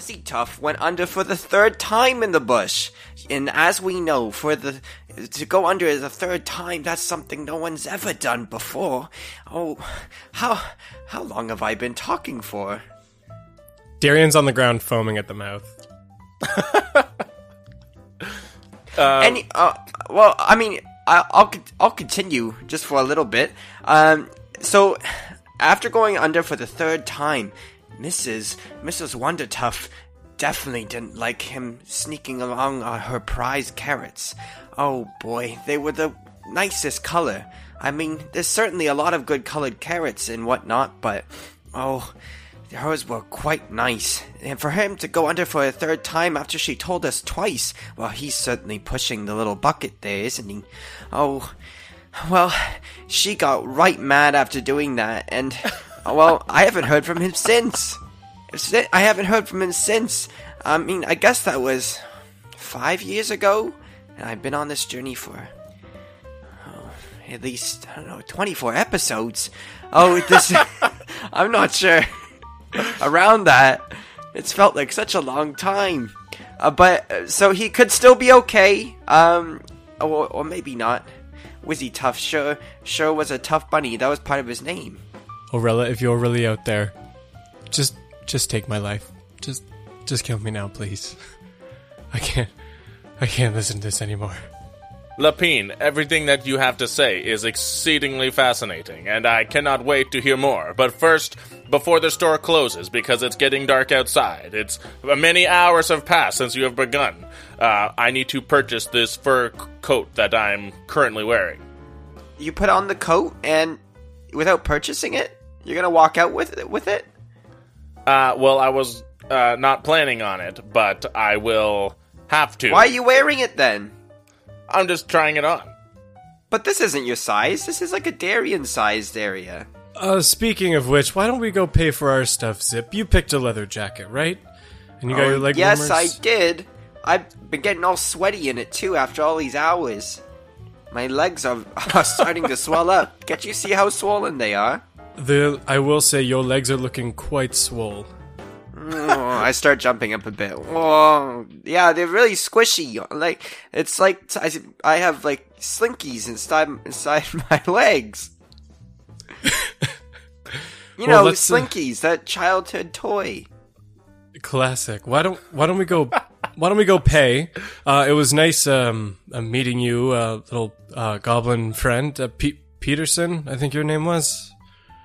friend Wizzy Tuff went under for the third time in the bush. And as we know, for the to go under the third time, that's something no one's ever done before. Oh, how how long have I been talking for? Darian's on the ground, foaming at the mouth. Any, uh, well, I mean, I, I'll I'll continue just for a little bit. Um, so after going under for the third time, Mrs. Mrs. Wondertuff definitely didn't like him sneaking along on her prize carrots. Oh boy, they were the nicest color. I mean, there's certainly a lot of good colored carrots and whatnot, but oh, hers were quite nice. And for him to go under for a third time after she told us twice, well, he's certainly pushing the little bucket there, isn't he? Oh, well, she got right mad after doing that, and, well, I haven't heard from him since. I haven't heard from him since. I mean, I guess that was five years ago, and I've been on this journey for oh, at least I don't know, twenty-four episodes. Oh, this I'm not sure. Around that, it's felt like such a long time. Uh, but uh, so he could still be okay. Um, or, or maybe not. Wizzy Tough sure sure was a tough bunny. That was part of his name. Orella, if you're really out there, just just take my life. Just just kill me now, please. I can't I can't listen to this anymore. Lapine, everything that you have to say is exceedingly fascinating, and I cannot wait to hear more. But first, before the store closes, because it's getting dark outside, it's many hours have passed since you have begun. Uh, I need to purchase this fur c- coat that I'm currently wearing. You put on the coat and without purchasing it, you're gonna walk out with it, with it. Uh, well, I was uh, not planning on it, but I will have to. Why are you wearing it then? I'm just trying it on. But this isn't your size. This is like a Darian sized area. Uh, speaking of which, why don't we go pay for our stuff, Zip? You picked a leather jacket, right? And you got Oh, your leg yes, warmers? I did. I've been getting all sweaty in it too after all these hours. My legs are, are starting to swell up. Can't you see how swollen they are? The I will say your legs are looking quite swole. Oh, I start jumping up a bit. Oh, yeah, they're really squishy. Like it's like I, I have like slinkies inside inside my legs. You Well, know, uh, slinkies, that childhood toy. Classic. Why don't Why don't we go? Why don't we go pay? Uh, it was nice um, uh, meeting you, uh, little uh, goblin friend, uh, Pete Peterson. I think your name was.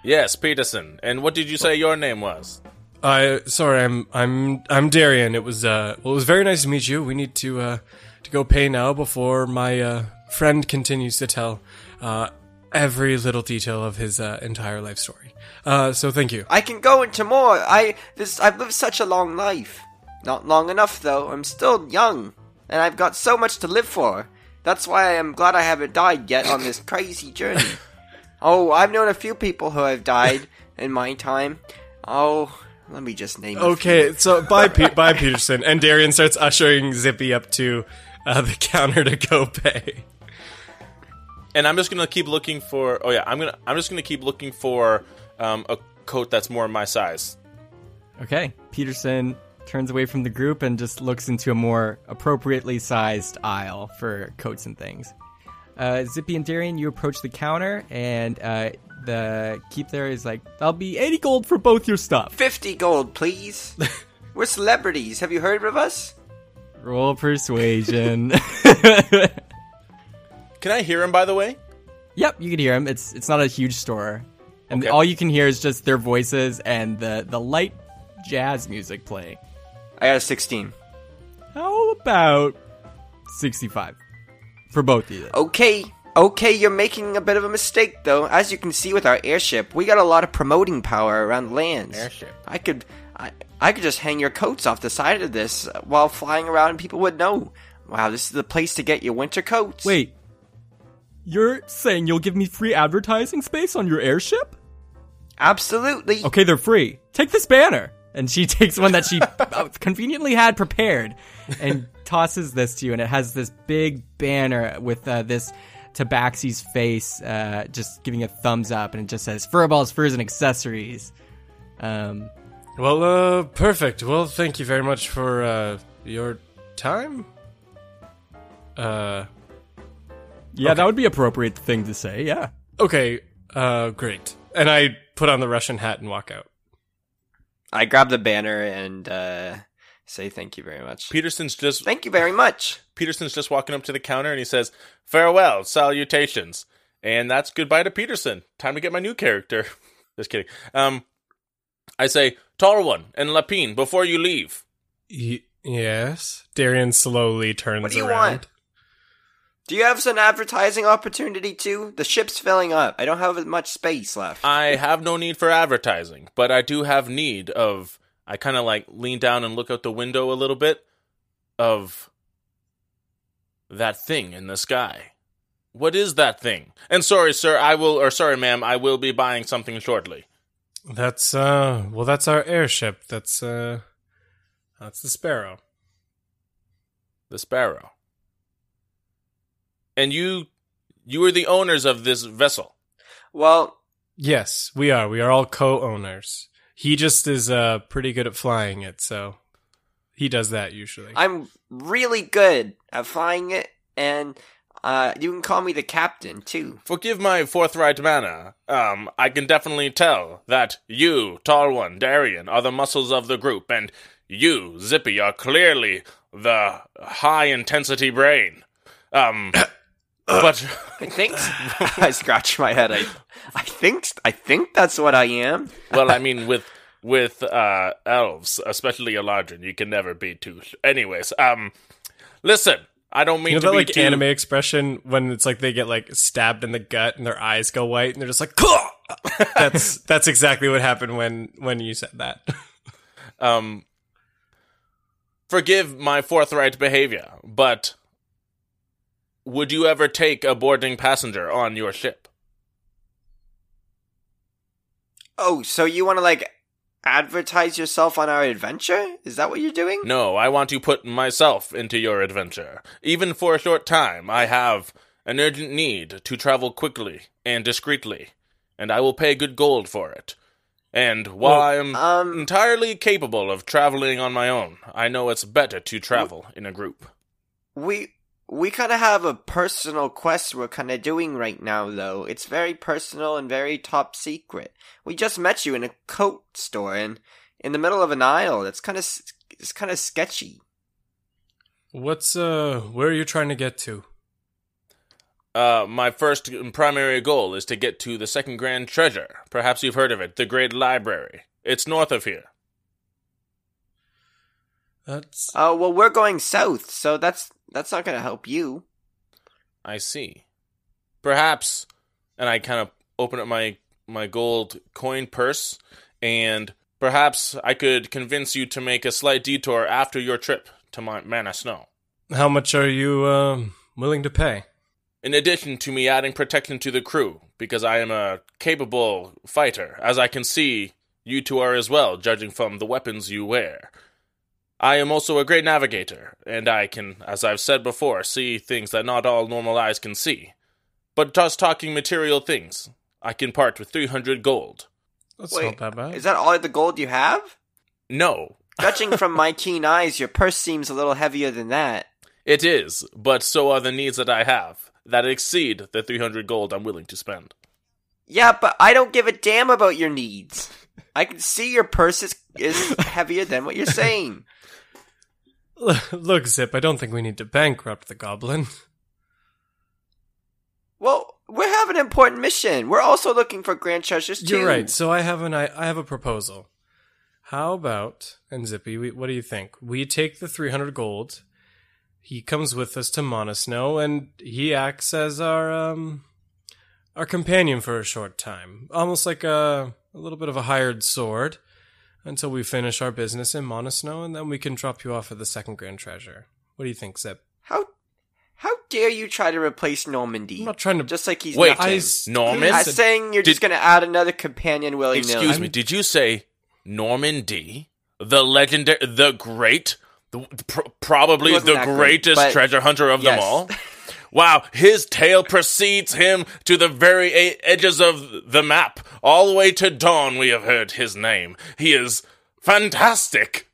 Yes, Peterson. And what did you say your name was? I sorry, I'm I'm I'm Darian. It was uh, well, it was very nice to meet you. We need to uh, to go pay now before my uh, friend continues to tell uh, every little detail of his uh, entire life story. Uh, so thank you. I can go into more. I this I've lived such a long life. Not long enough though. I'm still young, and I've got so much to live for. That's why I am glad I haven't died yet on this crazy journey. oh, I've known a few people who have died in my time. Oh, let me just name. a Okay, so bye, Pe- bye, Peterson. And Darian starts ushering Zippy up to uh, the counter to go pay. and I'm just gonna keep looking for. Oh yeah, I'm gonna. I'm just gonna keep looking for um, a coat that's more my size. Okay. Peterson turns away from the group and just looks into a more appropriately sized aisle for coats and things. Uh, Zippy and Darian, you approach the counter, and uh, the keep there is like, "That'll be eighty gold for both your stuff." Fifty gold, please. We're celebrities. Have you heard of us? Roll persuasion. Can I hear him? By the way. yep, you can hear them. It's it's not a huge store, and Okay. all you can hear is just their voices and the the light jazz music playing. I got a sixteen. How about sixty-five for both of you? Okay, okay, you're making a bit of a mistake though. As you can see with our airship, we got a lot of promoting power around lands. Airship. I could, I, I could just hang your coats off the side of this while flying around, and people would know. Wow, this is the place to get your winter coats. Wait, you're saying you'll give me free advertising space on your airship? absolutely. Okay, they're free. Take this banner. And she takes one that she uh, conveniently had prepared and tosses this to you. And it has this big banner with uh, this Tabaxi's face uh, just giving a thumbs up. And it just says Furballs, Furs, and Accessories. Um, Well, uh, perfect. Well, thank you very much for uh, your time. Uh, Yeah, that would be appropriate thing to say. Yeah. okay. Uh, great. And I put on the Russian hat and walk out. I grab the banner and uh, say thank you very much. Peterson's just Thank you very much. Peterson's just walking up to the counter and he says, "Farewell, salutations," and that's goodbye to Peterson. Time to get my new character. just kidding. Um, I say, "Tall one and Lapine, before you leave." Y- yes. Darian slowly turns What do you around. want? Do you have some advertising opportunity too? The ship's filling up. I don't have much space left. I have no need for advertising, but I do have need of. I kind of like lean down and look out the window a little bit of that thing in the sky. What is that thing? And sorry, sir, I will, or sorry, ma'am, I will be buying something shortly. That's uh well that's our airship. That's uh that's the Sparrow. The Sparrow. And you, you are the owners of this vessel. Well, Yes, we are. We are all co-owners. He just is uh pretty good at flying it, so he does that usually. I'm really good at flying it, and uh, you can call me the captain too. Forgive my forthright manner. Um, I can definitely tell that you, Tall One, Darian, are the muscles of the group, and you, Zippy, are clearly the high intensity brain. Um, but I think I scratch my head. I, I think, I think that's what I am. well, I mean, with with uh, elves, especially Eladrin, you can never be too. Anyways, um, listen, I don't mean you know to that be like too. anime expression when it's like they get like stabbed in the gut and their eyes go white and they're just like "Caw!" that's that's exactly what happened when when you said that. um, forgive my forthright behavior, but would you ever take a boarding passenger on your ship? Oh, so you want to like advertise yourself on our adventure? Is that what you're doing? No, I want to put myself into your adventure. Even for a short time, I have an urgent need to travel quickly and discreetly, and I will pay good gold for it. And while Well, I am um, entirely capable of traveling on my own, I know it's better to travel in a group. We we kind of have a personal quest we're kind of doing right now, though. It's very personal and very top secret. We just met you in a coat store and in the middle of an aisle. That's kind of it's kind of sketchy. What's uh where are you trying to get to? Uh, my first and primary goal is to get to the second grand treasure. Perhaps you've heard of it, the Great Library. It's north of here. That's Oh well, we're going south, so that's that's not going to help you. I see. Perhaps, and I kind of open up my my gold coin purse, and perhaps I could convince you to make a slight detour after your trip to my Mana Snow. how much are you um willing to pay? In addition to me adding protection to the crew, because I am a capable fighter, as I can see you two are as well, judging from the weapons you wear. I am also a great navigator, and I can, as I've said before, see things that not all normal eyes can see. But just talking material things, I can part with 300 gold. That's Wait, not that bad. Is that all the gold you have? No, Judging from my keen eyes, your purse seems a little heavier than that. it is, but so are the needs that I have, that exceed the 300 gold I'm willing to spend. Yeah, but I don't give a damn about your needs. I can see your purse is, is heavier than what you're saying. Look, Zip, I don't think we need to bankrupt the goblin. Well, we have an important mission. We're also looking for grand treasures too. You're right. So I have an I, I have a proposal. How about and Zippy? We, what do you think? We take the 300 gold. He comes with us to Monosnow, and he acts as our um our companion for a short time, almost like a a little bit of a hired sword, until we finish our business in Monosnow, and then we can drop you off at the second grand treasure. What do you think, Zip? How how dare you try to replace Normandy? I'm not trying to. Just like he's Wait, nothing. I I'm saying you're just going to add another companion willy nilly. Excuse me, did you say Norman D? The legendary, the great, the, pr- probably the that great, greatest treasure hunter of them all? Wow, his tail precedes him to the very a- edges of the map. All the way to dawn, we have heard his name. He is Fantastic!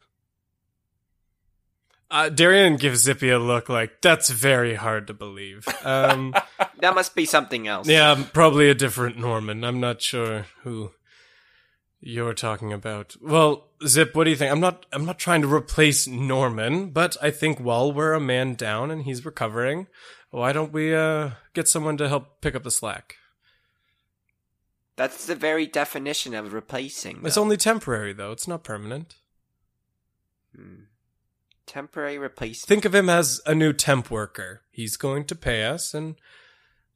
Uh, Darian gives Zippy a look like that's very hard to believe. Um, That must be something else. yeah, probably a different Norman. I'm not sure who you're talking about. Well, Zip, what do you think? I'm not. I'm not trying to replace Norman, but I think while we're a man down and he's recovering, why don't we uh, get someone to help pick up the slack? That's the very definition of replacing. It's only temporary, though. It's not permanent. temporary replacement. Think of him as a new temp worker. He's going to pay us, and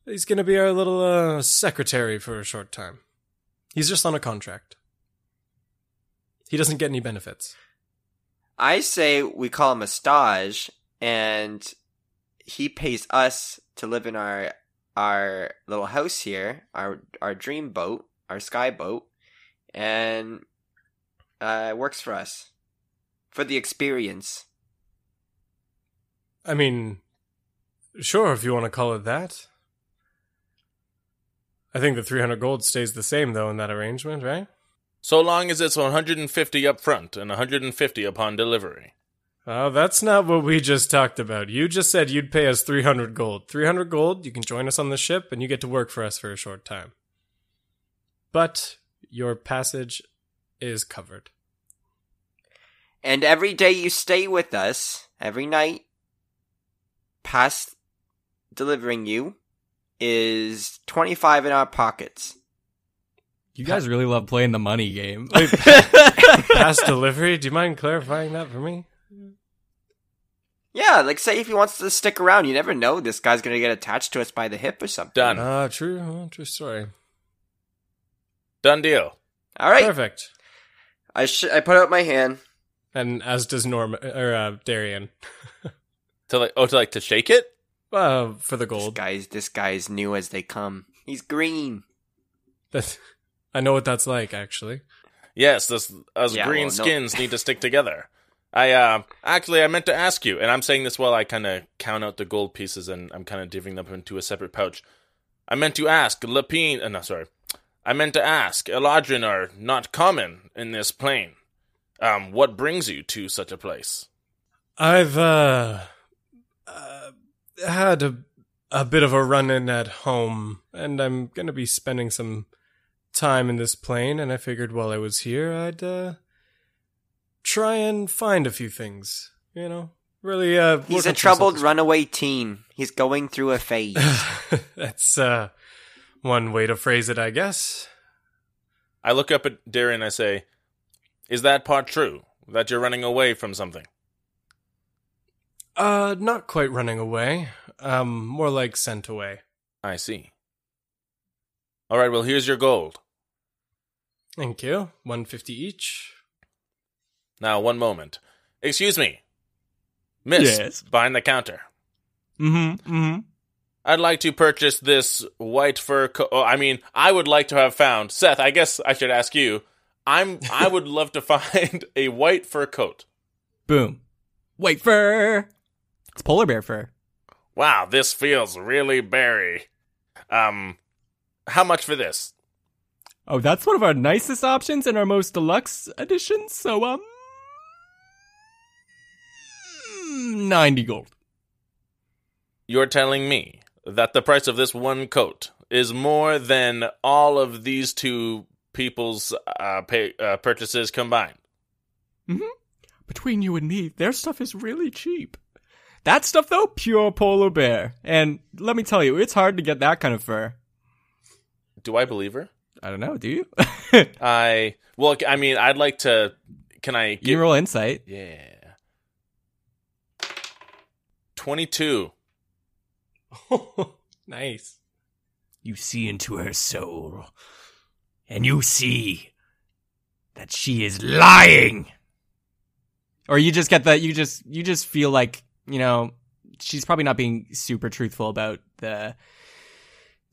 he's going to be our little uh, secretary for a short time. He's just on a contract. He doesn't get any benefits. I say we call him a stage, and he pays us to live in our our little house here, our our dream boat, our sky boat, and uh, it works for us for the experience. I mean, sure, if you want to call it that. I think the 300 gold stays the same, though, in that arrangement, right? So long as it's 150 up front and 150 upon delivery. Oh, that's not what we just talked about. You just said you'd pay us 300 gold. 300 gold, you can join us on the ship and you get to work for us for a short time. But your passage is covered. And every day you stay with us, every night, past delivering you, is twenty five in our pockets. You guys really love playing the money game. Past delivery, do you mind clarifying that for me? Yeah, like say if he wants to stick around, you never know. This guy's gonna get attached to us by the hip or something. Done. Ah, true. True story. Done deal. All right, Perfect. I sh- I put out my hand. And as does Norm or uh, Darian. To like, oh, to like to shake it? Uh, for the This gold. guy's this guy's new as they come. He's green. That's, I know what that's like, actually. Yes, this us Yeah, green well, no- skins need to stick together. I uh actually I meant to ask you, and I'm saying this while I kind of count out the gold pieces and I'm kind of divvying them into a separate pouch. I meant to ask Lapine. Uh, no, sorry. I meant to ask. Eladrin are not common in this plane. Um, what brings you to such a place? I've uh, uh had a a bit of a run in at home, and I'm gonna be spending some time in this plane. And I figured while I was here, I'd uh try and find a few things. You know, really. Uh, He's a troubled runaway teen. He's going through a phase. That's uh one way to phrase it, I guess. I look up at Darren and I say, "Is that part true? That you're running away from something?" Uh, not quite running away. Um, more like sent away. I see. All right. Well, here's your gold. Thank you. One fifty each. Now, one moment. Excuse me. Miss, Yes? behind the counter. mm-hmm. Mm-hmm. I'd like to purchase this white fur coat. Oh, I mean, I would like to have found Seth. I guess I should ask you. I'm. I would love to find a white fur coat. Boom. White fur. It's polar bear fur. Wow, this feels really berry. Um, how much for this? Oh, that's one of our nicest options and our most deluxe editions. So, um, mm, ninety gold. You're telling me that the price of this one coat is more than all of these two people's uh, pay, uh, purchases combined? Between you and me, their stuff is really cheap. That stuff, though, pure polar bear. And let me tell you, it's hard to get that kind of fur. Do I believe her? I don't know. Do you? I well, I mean, I'd like to. Can I you get? can roll insight. yeah. Twenty-two. nice. You see into her soul, and you see that she is lying. Or you just get that you just you just feel like you know she's probably not being super truthful about the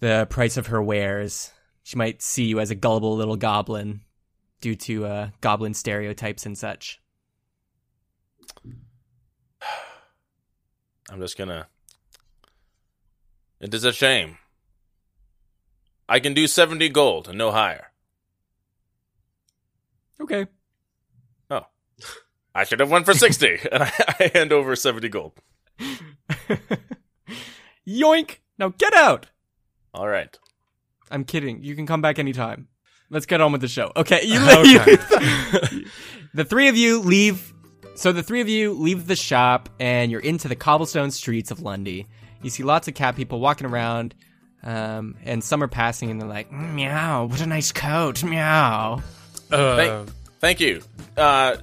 the price of her wares. She might see you as a gullible little goblin due to uh, goblin stereotypes and such. I'm just gonna. It is a shame. I can do seventy gold and no higher. Okay. Oh, I should have went for 60. and I, I hand over 70 gold. Yoink! Now get out! All right. I'm kidding. You can come back anytime. Let's get on with the show. Okay, you, Okay. you- the three of you leave. So the three of you leave the shop and you're into the cobblestone streets of Lundy. You see lots of cat people walking around, um, and some are passing and they're like, "Mm, "Meow! What a nice coat! Meow!" Uh, Thank, thank you. Uh,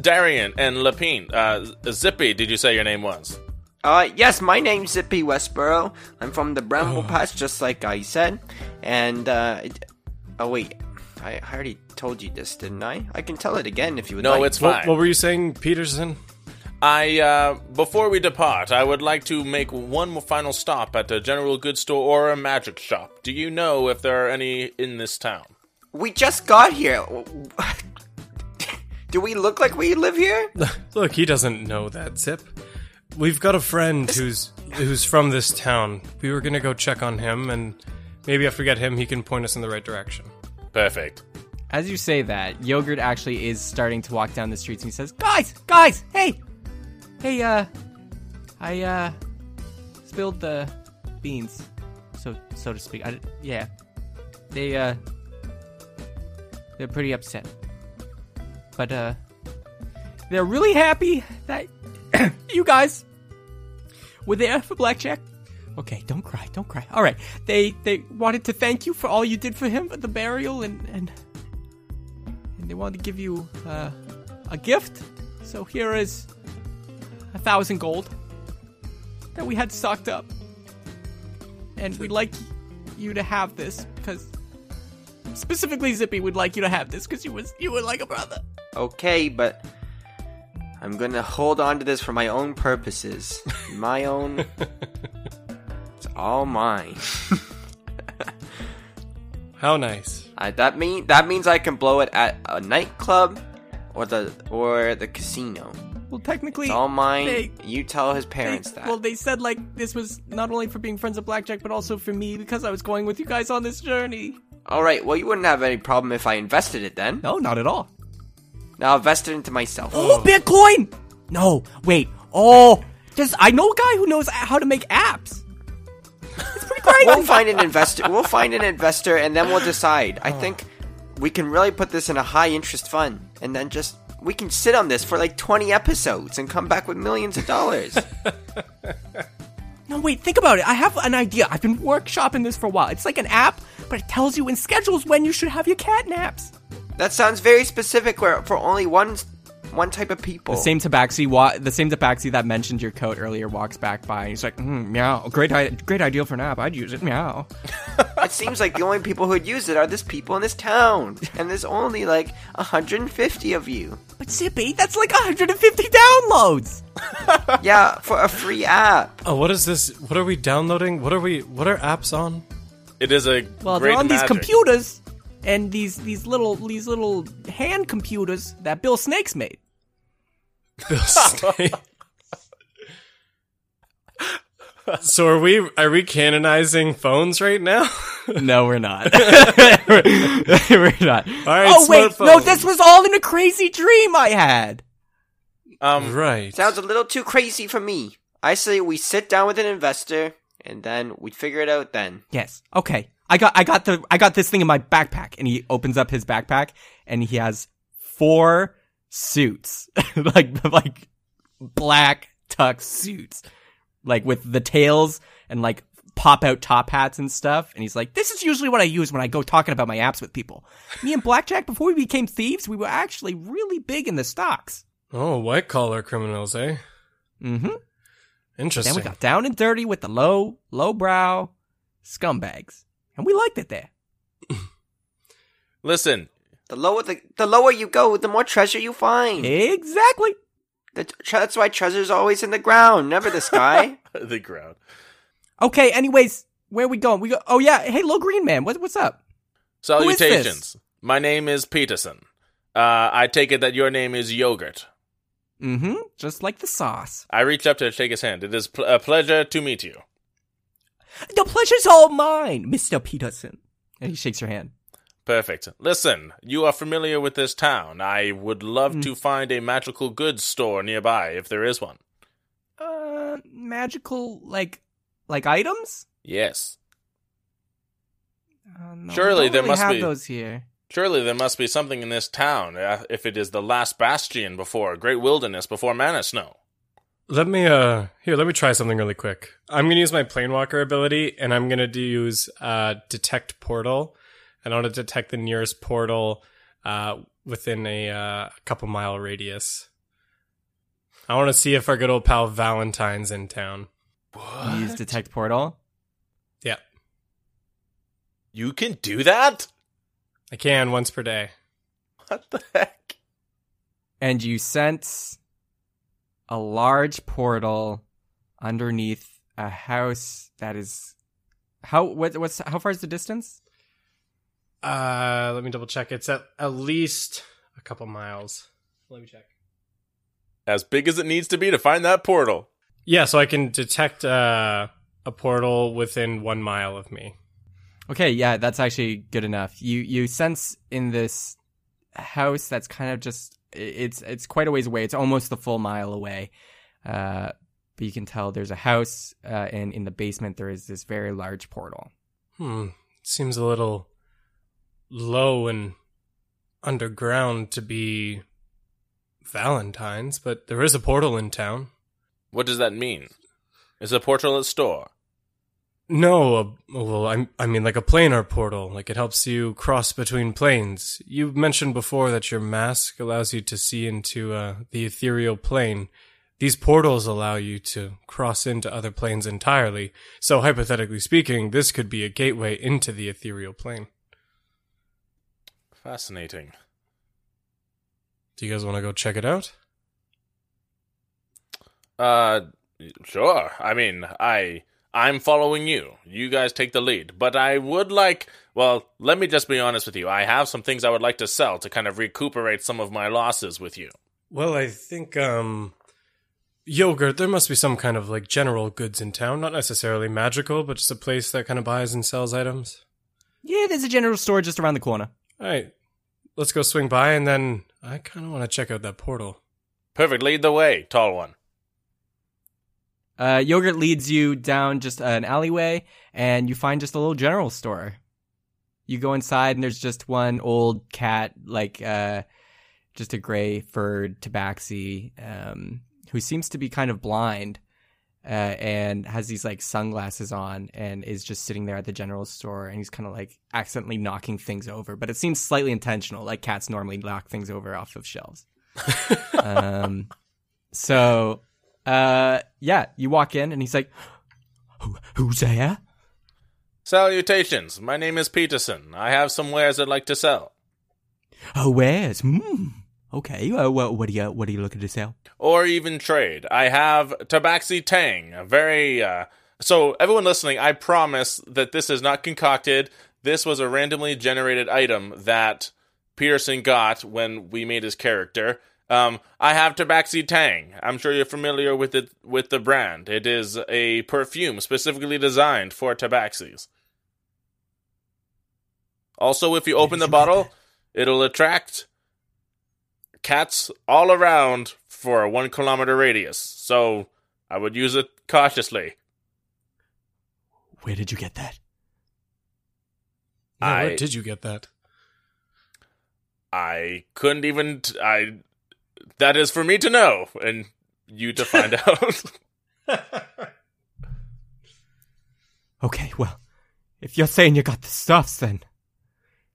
Darian and Lapine. Uh, Zippy, did you say your name was? Uh, yes, my name's Zippy Westboro. I'm from the Bramble Patch, just like I said. And, uh, it- oh wait, I I already told you this, didn't I? I can tell it again if you would like. No, like. it's fine. what, what were you saying, Peterson? I, uh, before we depart, I would like to make one more final stop at a general goods store or a magic shop. Do you know if there are any in this town? We just got here. Do we look like we live here? Look, he doesn't know that, Zip. We've got a friend who's who's from this town. We were gonna go check on him, and maybe after we get him, he can point us in the right direction. Perfect. As you say that, Yogurt actually is starting to walk down the streets and he says, Guys, guys, hey! Hey, uh, I, uh, spilled the beans, so, so to speak. I, yeah. They, uh, they're pretty upset. But, uh, they're really happy that you guys were there for Blackjack. Okay, don't cry, don't cry. All right, they they wanted to thank you for all you did for him at the burial, and and and they wanted to give you uh, a gift. So here is a thousand gold that we had stocked up, and we'd like you to have this because specifically Zippy would like you to have this because you was you were like a brother. Okay, but I'm gonna hold on to this for my own purposes. My own. It's all mine. How nice. I, that mean that means I can blow it at a nightclub or the or the casino. Well, technically, It's all mine. they- you tell his they- parents that. Well, they said like this was not only for being friends of Blackjack, but also for me because I was going with you guys on this journey. all right. Well, you wouldn't have any problem if I invested it then. No, not at all. Now I'll invest it into myself. Oh, Bitcoin! No, wait. Oh, just I know a guy who knows how to make apps. It's pretty great. we'll find an investor. We'll find an investor, and then we'll decide. I think we can really put this in a high interest fund, and then just we can sit on this for like twenty episodes and come back with millions of dollars. no, wait. Think about it. I have an idea. I've been workshopping this for a while. It's like an app, but it tells you and schedules when you should have your cat naps. that sounds very specific where, for only one one type of people. The same tabaxi, wa- the same tabaxi that mentioned your coat earlier walks back by, and he's like, mm, "Meow, great, I- great idea for an app. I'd use it. Meow." It seems like the only people who'd use it are this people in this town, and there's only like 150 of you. But Zippy, that's like 150 downloads. Yeah, for a free app. Oh, what is this? What are we downloading? What are we? What are apps on? It is a Well, great they're on these computers and these these little these little hand computers that Bill Snakes made. Bill Snake. so are we? Are we canonizing phones right now? No, we're not. we're, we're not. All right, oh wait, smartphone. no, this was all in a crazy dream I had. Um, right. Sounds a little too crazy for me. I say we sit down with an investor, and then we figure it out then. Yes. Okay. I got I got the I got this thing in my backpack and he opens up his backpack and he has four suits. like like black tux suits. Like with the tails and like pop out top hats and stuff. And he's like, This is usually what I use when I go talking about my apps with people. Me and Blackjack, before we became thieves, we were actually really big in the stocks. Oh, white collar criminals, eh? Mm-hmm. Interesting. Then we got down and dirty with the low, low brow scumbags. And we liked it there. listen, The lower the the lower you go, the more treasure you find. Exactly. The tre- that's why treasure's always in the ground, never the sky. the ground. Okay, anyways, where we going? We go Oh yeah, hey little green man, what, what's up? Who is this? Salutations. My name is Peterson. Uh, I take it that your name is Yogurt. Mm-hmm. Just like the sauce. I reach up to shake his hand. It is pl- a pleasure to meet you. The pleasure's all mine, Mr. Peterson. And he shakes your hand. Perfect. Listen, you are familiar with this town. I would love Mm. to find a magical goods store nearby if there is one. Uh, magical like like items? Yes. Uh, no, Surely don't there really must have be. those here. Surely there must be something in this town, uh, if it is the last bastion before Great Wilderness before Mana Snow. Let me uh here, let me try something really quick. I'm gonna use my planewalker ability and I'm gonna use uh detect portal. And I want to detect the nearest portal uh within a uh, couple mile radius. I want to see if our good old pal Valentine's in town. You use detect portal. Yeah. You can do that? I can once per day. What the heck? and you sense a large portal underneath a house that is how what what's how far is the distance? Uh let me double check. It's at at least a couple miles. Let me check. As big as it needs to be to find that portal. Yeah, so I can detect uh, a portal within one mile of me. Okay, yeah, that's actually good enough. You you sense in this house that's kind of just it's it's quite a ways away. It's almost a full mile away. Uh, but you can tell there's a house, uh, and in the basement there is this very large portal. Hmm. Seems a little low and underground to be Valentine's, but there is a portal in town. What does that mean? Is a portal at store? No, uh, well, I, I mean like a planar portal. Like it helps you cross between planes. You mentioned before that your mask allows you to see into uh, the ethereal plane. These portals allow you to cross into other planes entirely. So hypothetically speaking, this could be a gateway into the ethereal plane. Fascinating. Do you guys want to go check it out? Uh, sure. I mean, I I'm following you. You guys take the lead. But I would like. Well, let me just be honest with you. I have some things I would like to sell to kind of recuperate some of my losses with you. Well, I think um yogurt, there must be some kind of like general goods in town, not necessarily magical, but just a place that kind of buys and sells items. Yeah, there's a general store just around the corner. All right. Let's go swing by and then I kind of want to check out that portal. Perfect. Lead the way, tall one. Uh, yogurt leads you down just an alleyway, and you find just a little general store. You go inside, and there's just one old cat, like uh, just a gray furred tabaxi, um, who seems to be kind of blind, uh, and has these like sunglasses on, and is just sitting there at the general store, and he's kind of like accidentally knocking things over, but it seems slightly intentional, like cats normally knock things over off of shelves. um, so uh, yeah, you walk in and he's like, Who, "Who's there?" Salutations. My name is Peterson. I have some wares I'd like to sell. Oh, where's? Hmm. Okay. Uh, well, what are you What are you looking to sell? or even trade. I have Tabaxi Tang, a very uh so everyone listening, I promise that this is not concocted. This was a randomly generated item that Peterson got when we made his character. Um, I have Tabaxi Tang. I'm sure you're familiar with it with the brand. It is a perfume specifically designed for Tabaxis. Also, if you open the bottle, it'll attract cats all around for a one kilometer radius. So I would use it cautiously. Where did you get that? Yeah, I- where did you get that? I couldn't even. T- I. That is for me to know and you to find out. Okay, well, if you're saying you got the stuffs, then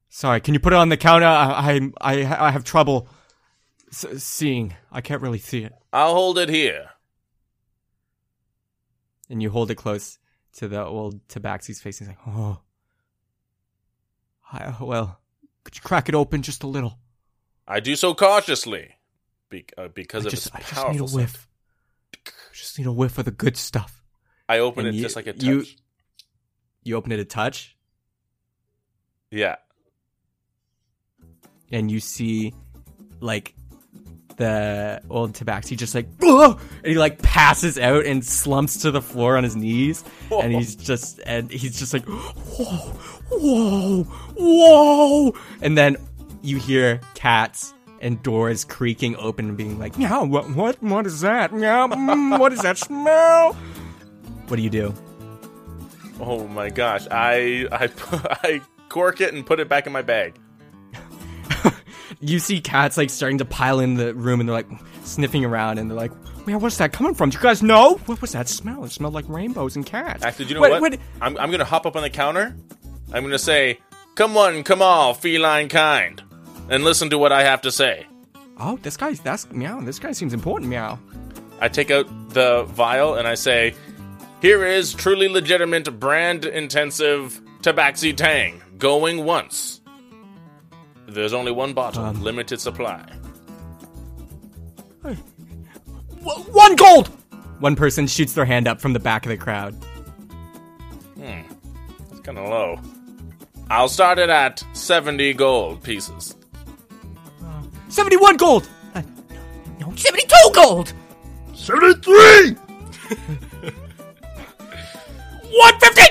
sorry. Can you put it on the counter? I I I, I have trouble s- seeing. I can't really see it. I'll hold it here. And you hold it close to the old Tabaxi's face. He's like, "Oh, I, well, could you crack it open just a little? I do so cautiously be- uh, because I of just, its I just need a scent. whiff. I just need a whiff of the good stuff." I open And it you- just like a touch. you- You open it a touch, yeah. and you see like the old tabaxi he just like Ugh! and he like passes out and slumps to the floor on his knees and he's just and he's just like whoa whoa whoa and then you hear cats and doors creaking open and being like meow what what what is that meow mm, what is that smell what do you do Oh my gosh! I I I cork it and put it back in my bag. you see cats like starting to pile in the room and they're like sniffing around and they're like, man, what's that coming from? Do you guys know? What was that smell? It smelled like rainbows and cats. Actually, do you know Wait, what? wait. I'm I'm gonna hop up on the counter. I'm gonna say, "Come on, come all, feline kind," and listen to what I have to say. Oh, this guy's that's meow. This guy seems important, meow. I take out the vial and I say, "Here is truly legitimate, brand intensive Tabaxi Tang, going once. There's only one bottle, Um. limited supply." W- one gold. One person shoots their hand up from the back of the crowd. Hmm. It's kind of low. I'll start it at 70 gold pieces. Seventy-one gold. Uh, no, seventy-two gold. 73! One fifty.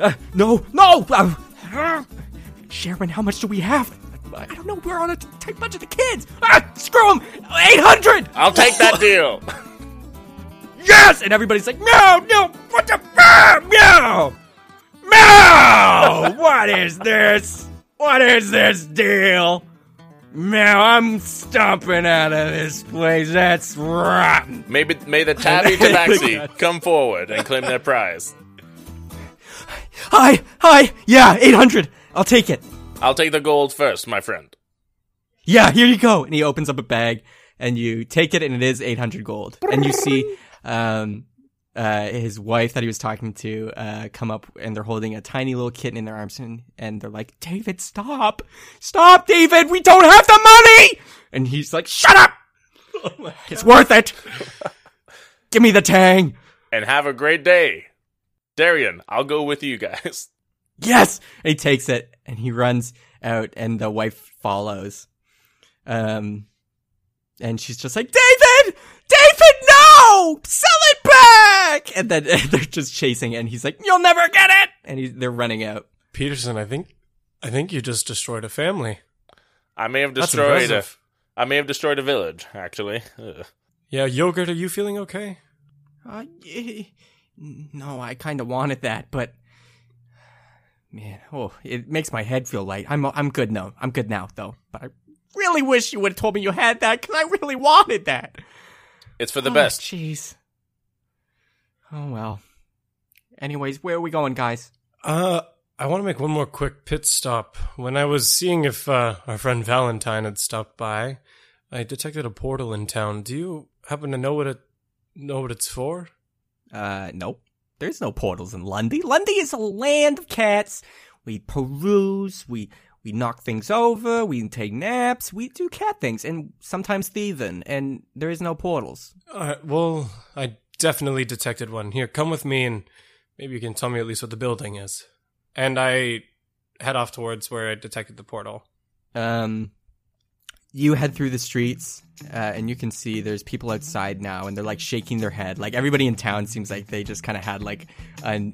Uh, no, no. Uh, uh, Sharon, how much do we have? I don't know. We're on a tight budget. The kids. Ah, screw them. Eight hundred. I'll take that deal. Yes! And everybody's like, no, no, what the fuck, meow, meow. what is this? What is this deal? Meow, I'm stomping out of this place. That's rotten. Maybe may the Tabby Tabaxi come forward and claim their prize. Hi, hi. Yeah, eight hundred. I'll take it. I'll take the gold first, my friend. Yeah, here you go. And he opens up a bag and you take it and it is 800 gold. And you see, um, uh, his wife that he was talking to, uh, come up and they're holding a tiny little kitten in their arms and, and they're like, David, stop. Stop, David. We don't have the money. And he's like, shut up. it's worth it. Give me the tang. And have a great day. Darian, I'll go with you guys. Yes! And he takes it and he runs out and the wife follows. Um, and she's just like, David! David, no! Sell it back! And then they're just chasing and he's like, you'll never get it! And he, they're running out. Peterson, I think, I think you just destroyed a family. I may have destroyed a, impressive. I may have destroyed a village, actually. Ugh. Yeah, yogurt. Are you feeling okay? Uh, no, I kind of wanted that, but man, oh, it makes my head feel light. I'm I'm good now. I'm good now, though. But I really wish you would have told me you had that because I really wanted that. It's for the Oh, best. Jeez. Oh well. Anyways, where are we going, guys? Uh, I want to make one more quick pit stop. When I was seeing if uh, our friend Valentine had stopped by, I detected a portal in town. Do you happen to know what it know what it's for? Uh, nope. There's no portals in Lundy. Lundy is a land of cats. We peruse, we we knock things over, we take naps, we do cat things, and sometimes thieving, and there is no portals. Uh, well, I definitely detected one. Here, come with me, and maybe you can tell me at least what the building is. And I head off towards where I detected the portal. Um, you head through the streets, uh, and you can see there's people outside now, and they're like shaking their head. Like everybody in town seems like they just kind of had like a,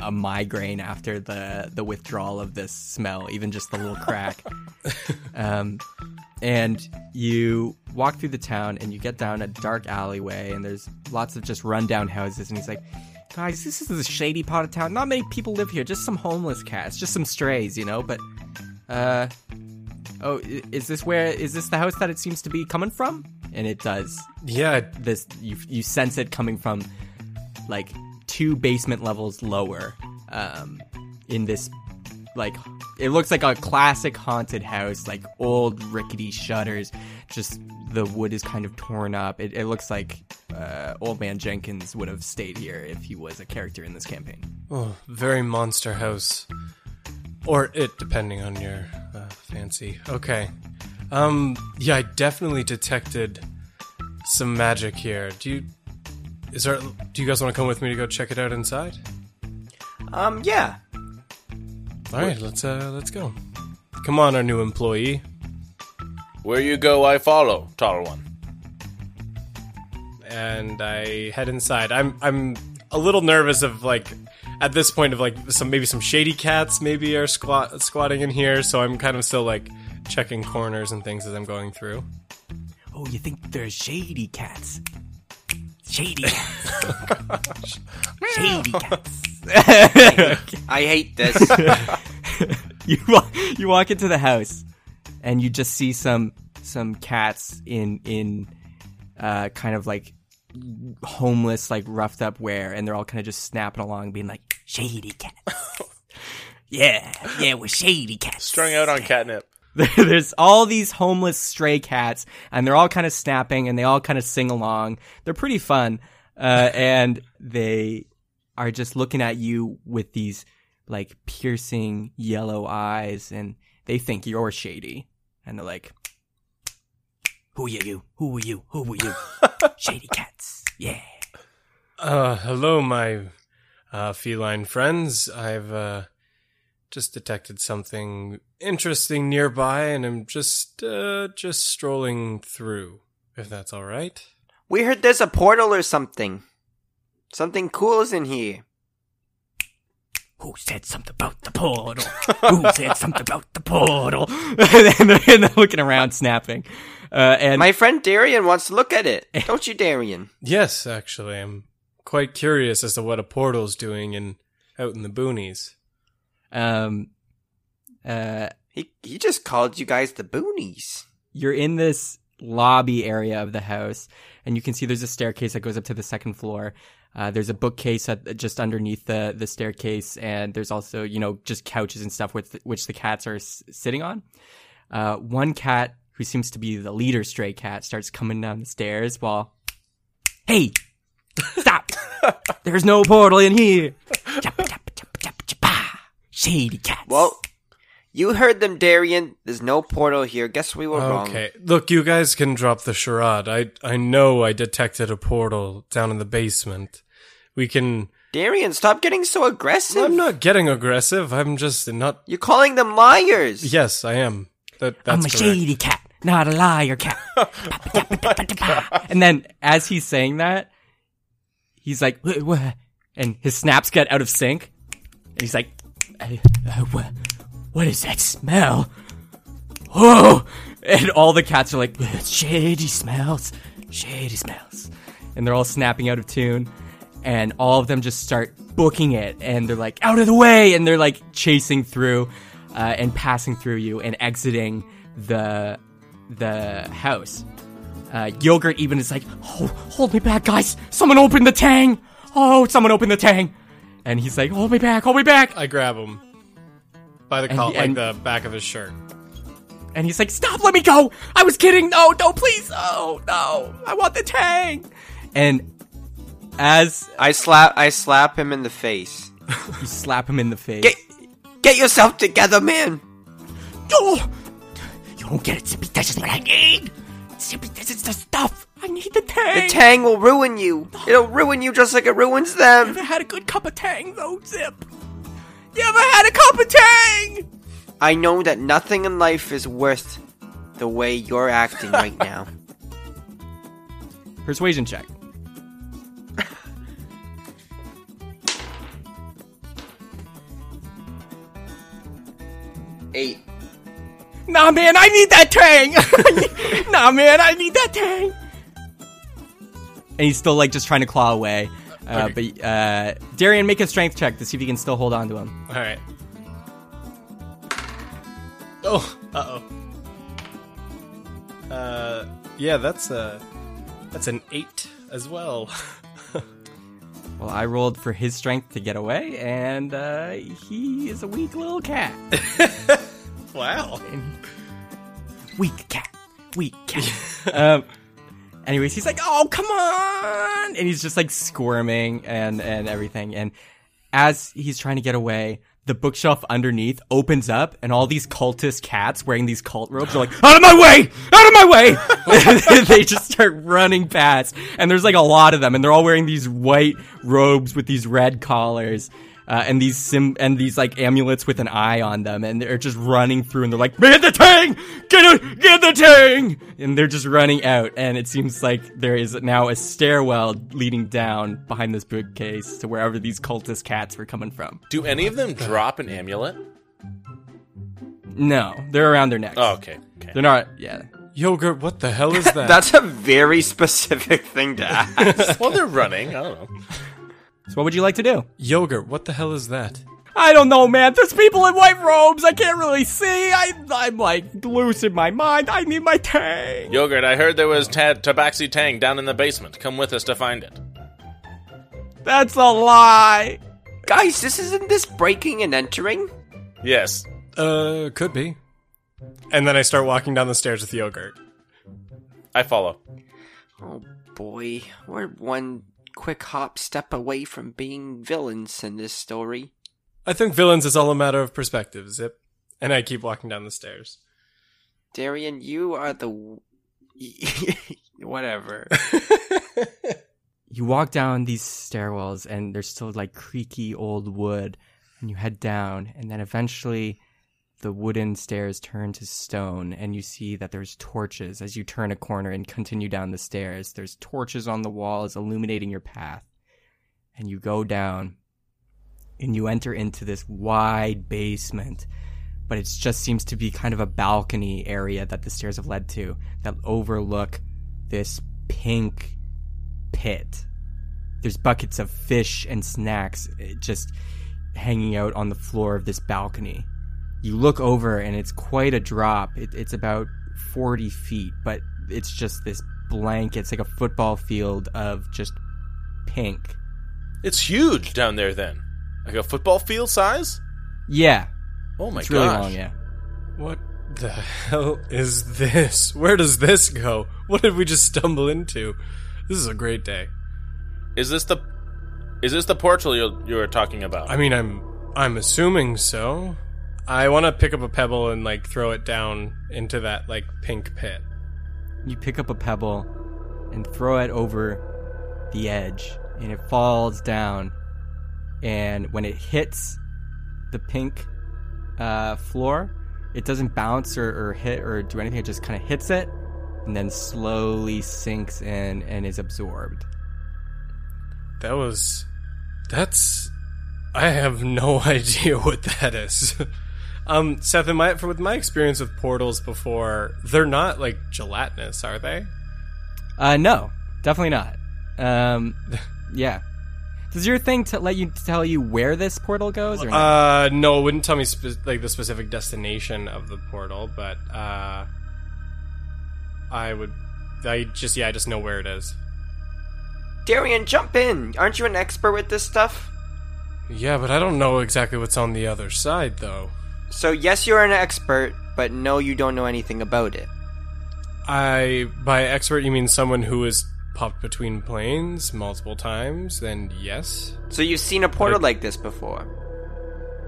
a migraine after the the withdrawal of this smell, even just the little crack. um, and you walk through the town, and you get down a dark alleyway, and there's lots of just rundown houses, and he's like. Guys, this is the shady part of town. Not many people live here. Just some homeless cats, just some strays, you know. But, uh, oh, is this where is this the house that it seems to be coming from? And it does. Yeah, This you you sense it coming from like two basement levels lower. Um, in this like it looks like a classic haunted house, like old rickety shutters. Just the wood is kind of torn up. It, it looks like uh, Old Man Jenkins would have stayed here if he was a character in this campaign. Oh, very monster house. Or it, depending on your uh, fancy. Okay. Um, yeah, I definitely detected some magic here. Do you. Is there. Do you guys want to come with me to go check it out inside? Um, yeah. Alright, let's, uh, let's go. Come on, our new employee. Where you go, I follow, tall one. and I head inside. I'm I'm a little nervous of like at this point of like some maybe some shady cats maybe are squat squatting in here, so I'm kind of still like checking corners and things as I'm going through. Oh, you think there's shady cats? Shady cats. shady cats. I hate this. you walk, you walk into the house, and you just see some some cats in in uh, kind of like homeless, like roughed up wear, and they're all kind of just snapping along, being like shady cats. yeah, yeah, we're shady cats. Strung out on catnip. There's all these homeless stray cats, and they're all kind of snapping, and they all kind of sing along. They're pretty fun, uh, and they are just looking at you with these like piercing yellow eyes, and they think you're shady, and they're like, "Who are you? Who are you? Who are you? Shady cats, yeah." Uh, hello, my uh, feline friends. I've uh, just detected something interesting nearby, and I'm just uh, just strolling through. If that's all right. we heard there's a portal or something. Something cool is in here. Who said something about the portal? Who said something about the portal? and, they're, and they're looking around, snapping. Uh, and My friend Darian wants to look at it. Don't you, Darian? Yes, actually, I'm quite curious as to what a portal's doing in out in the boonies. um, uh, He he just called you guys the boonies. you're in this lobby area of the house, and you can see there's a staircase that goes up to the second floor. Uh, there's a bookcase at, just underneath the, the staircase, and there's also, you know, just couches and stuff with which the cats are s- sitting on. Uh, one cat, who seems to be the leader stray cat, starts coming down the stairs while, hey, stop! There's no portal in here. Chappa. Ah. Shady cats. Well, you heard them, Darian. There's no portal here. Guess we were wrong. Okay, look, you guys can drop the charade. I I know I detected a portal down in the basement. We can. Darian, stop getting so aggressive. I'm not getting aggressive. I'm just not. You're calling them liars. Yes, I am. That that's I'm a correct. shady cat, not a liar cat. and then, as he's saying that, he's like, and his snaps get out of sync. And he's like, uh, uh, wha- what is that smell? Oh! And all the cats are like, "Uh, shady smells, shady smells. And they're all snapping out of tune. And all of them just start booking it. And they're like, out of the way! And they're like chasing through uh, and passing through you and exiting the the house. Uh, Yogurt even is like, oh, hold me back, guys! Someone open the tang! Oh, someone open the tang! And he's like, hold me back, hold me back! I grab him by the And col- he- like the back of his shirt. And he's like, stop, let me go! I was kidding! No, no, please! Oh, no! I want the tang! And as I slap I slap him in the face. you slap him in the face, Get get yourself together, man. Oh! You won't get it, Zippy. That's just what I need! Zippy, this is the stuff! I need the tang! The tang will ruin you. It'll ruin you just like it ruins them. You ever had a good cup of tang, though, Zip? You ever had a cup of tang? I know that nothing in life is worth the way you're acting right now. Persuasion check. Eight. Nah, man, I need that tang! nah, man, I need that tang! And he's still, like, just trying to claw away. Uh, But, uh, Darian, make a strength check to see if you can still hold on to him. All right. Oh, uh oh. Uh, yeah, that's a that's an eight as well. Well, I rolled for his strength to get away, and, uh, he is a weak little cat. wow. weak cat, weak cat. um, anyways, he's like, "Oh, come on!" And he's just like squirming and and everything. And as he's trying to get away, the bookshelf underneath opens up, and all these cultist cats wearing these cult robes are like, "Out of my way! Out of my way!" they just start running past, and there's like a lot of them, and they're all wearing these white robes with these red collars. Uh, and these sim and these like amulets with an eye on them, and they're just running through, and they're like, "Man the tang, get it, get the tang!" And they're just running out, and it seems like there is now a stairwell leading down behind this bookcase to wherever these cultist cats were coming from. Do any of them drop an amulet? No, they're around their necks. Oh, okay. Okay. They're not. Yeah. Yogurt, what the hell is that? That's a very specific thing to ask. well, they're running. I don't know. So what would you like to do? Yogurt, what the hell is that? I don't know, man. There's people in white robes. I can't really see. I, I'm like loose in my mind. I need my tang. Yogurt, I heard there was ta- Tabaxi Tang down in the basement. Come with us to find it. That's a lie. Guys, this isn't this breaking and entering? Yes. Uh, could be. And then I start walking down the stairs with yogurt. I follow. Oh boy, we're one quick hop step away from being villains in this story. I think villains is all a matter of perspective, Zip. And I keep walking down the stairs. Darian, you are the. Whatever. You walk down these stairwells, and there's still like creaky old wood, and you head down, and then eventually the wooden stairs turn to stone, and you see that there's torches as you turn a corner and continue down the stairs. There's torches on the walls illuminating your path, and you go down, and you enter into this wide basement. But it just seems to be kind of a balcony area that the stairs have led to that overlook this pink pit. There's buckets of fish and snacks eh, just hanging out on the floor of this balcony. You look over and it's quite a drop. It, it's about 40 feet, but it's just this blank, it's like a football field of just pink. It's huge down there then. Like a football field size? Yeah, Oh my it's really gosh. long, yeah. What the hell is this? Where does this go? What did we just stumble into? This is a great day. Is this the Is this the portal you you were talking about? I mean, I'm I'm assuming so. I want to pick up a pebble and like throw it down into that like pink pit. You pick up a pebble and throw it over the edge, and it falls down. And when it hits the pink uh, floor, it doesn't bounce or, or hit or do anything. It just kind of hits it and then slowly sinks in and is absorbed. That was that's I have no idea what that is. um Seth, in my for with my experience with portals before, they're not like gelatinous, are they? Uh, no, definitely not. Um, yeah. Does your thing to let you tell you where this portal goes? Or not? Uh no, it wouldn't tell me spe- like the specific destination of the portal, but uh I would I just yeah, I just know where it is. Darian, jump in! Aren't you an expert with this stuff? Yeah, but I don't know exactly what's on the other side though. So, yes, you're an expert, but no, you don't know anything about it. I by expert you mean someone who has popped between planes multiple times, then yes. So, you've seen a portal Like- like this before.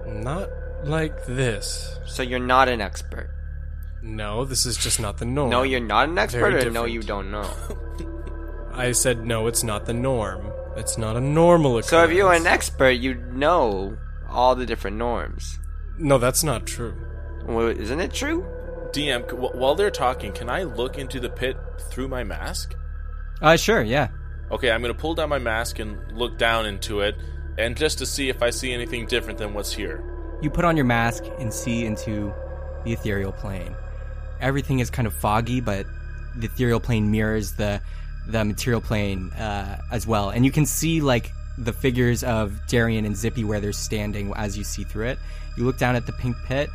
Not like this. So, you're not an expert. No, this is just not the norm. No, you're not an expert, Very or no, you don't know. I said no, it's not the norm. It's not a normal occurrence. So, if you're an expert, you know all the different norms. No, that's not true. Well, isn't it true? DM, while they're talking, can I look into the pit through my mask? uh, sure, yeah. Okay, I'm gonna pull down my mask and look down into it, and just to see if I see anything different than what's here. You put on your mask and see into the ethereal plane. Everything is kind of foggy, but the ethereal plane mirrors the the material plane uh, as well, and you can see like the figures of Darian and Zippy where they're standing as you see through it. You look down at the pink pit,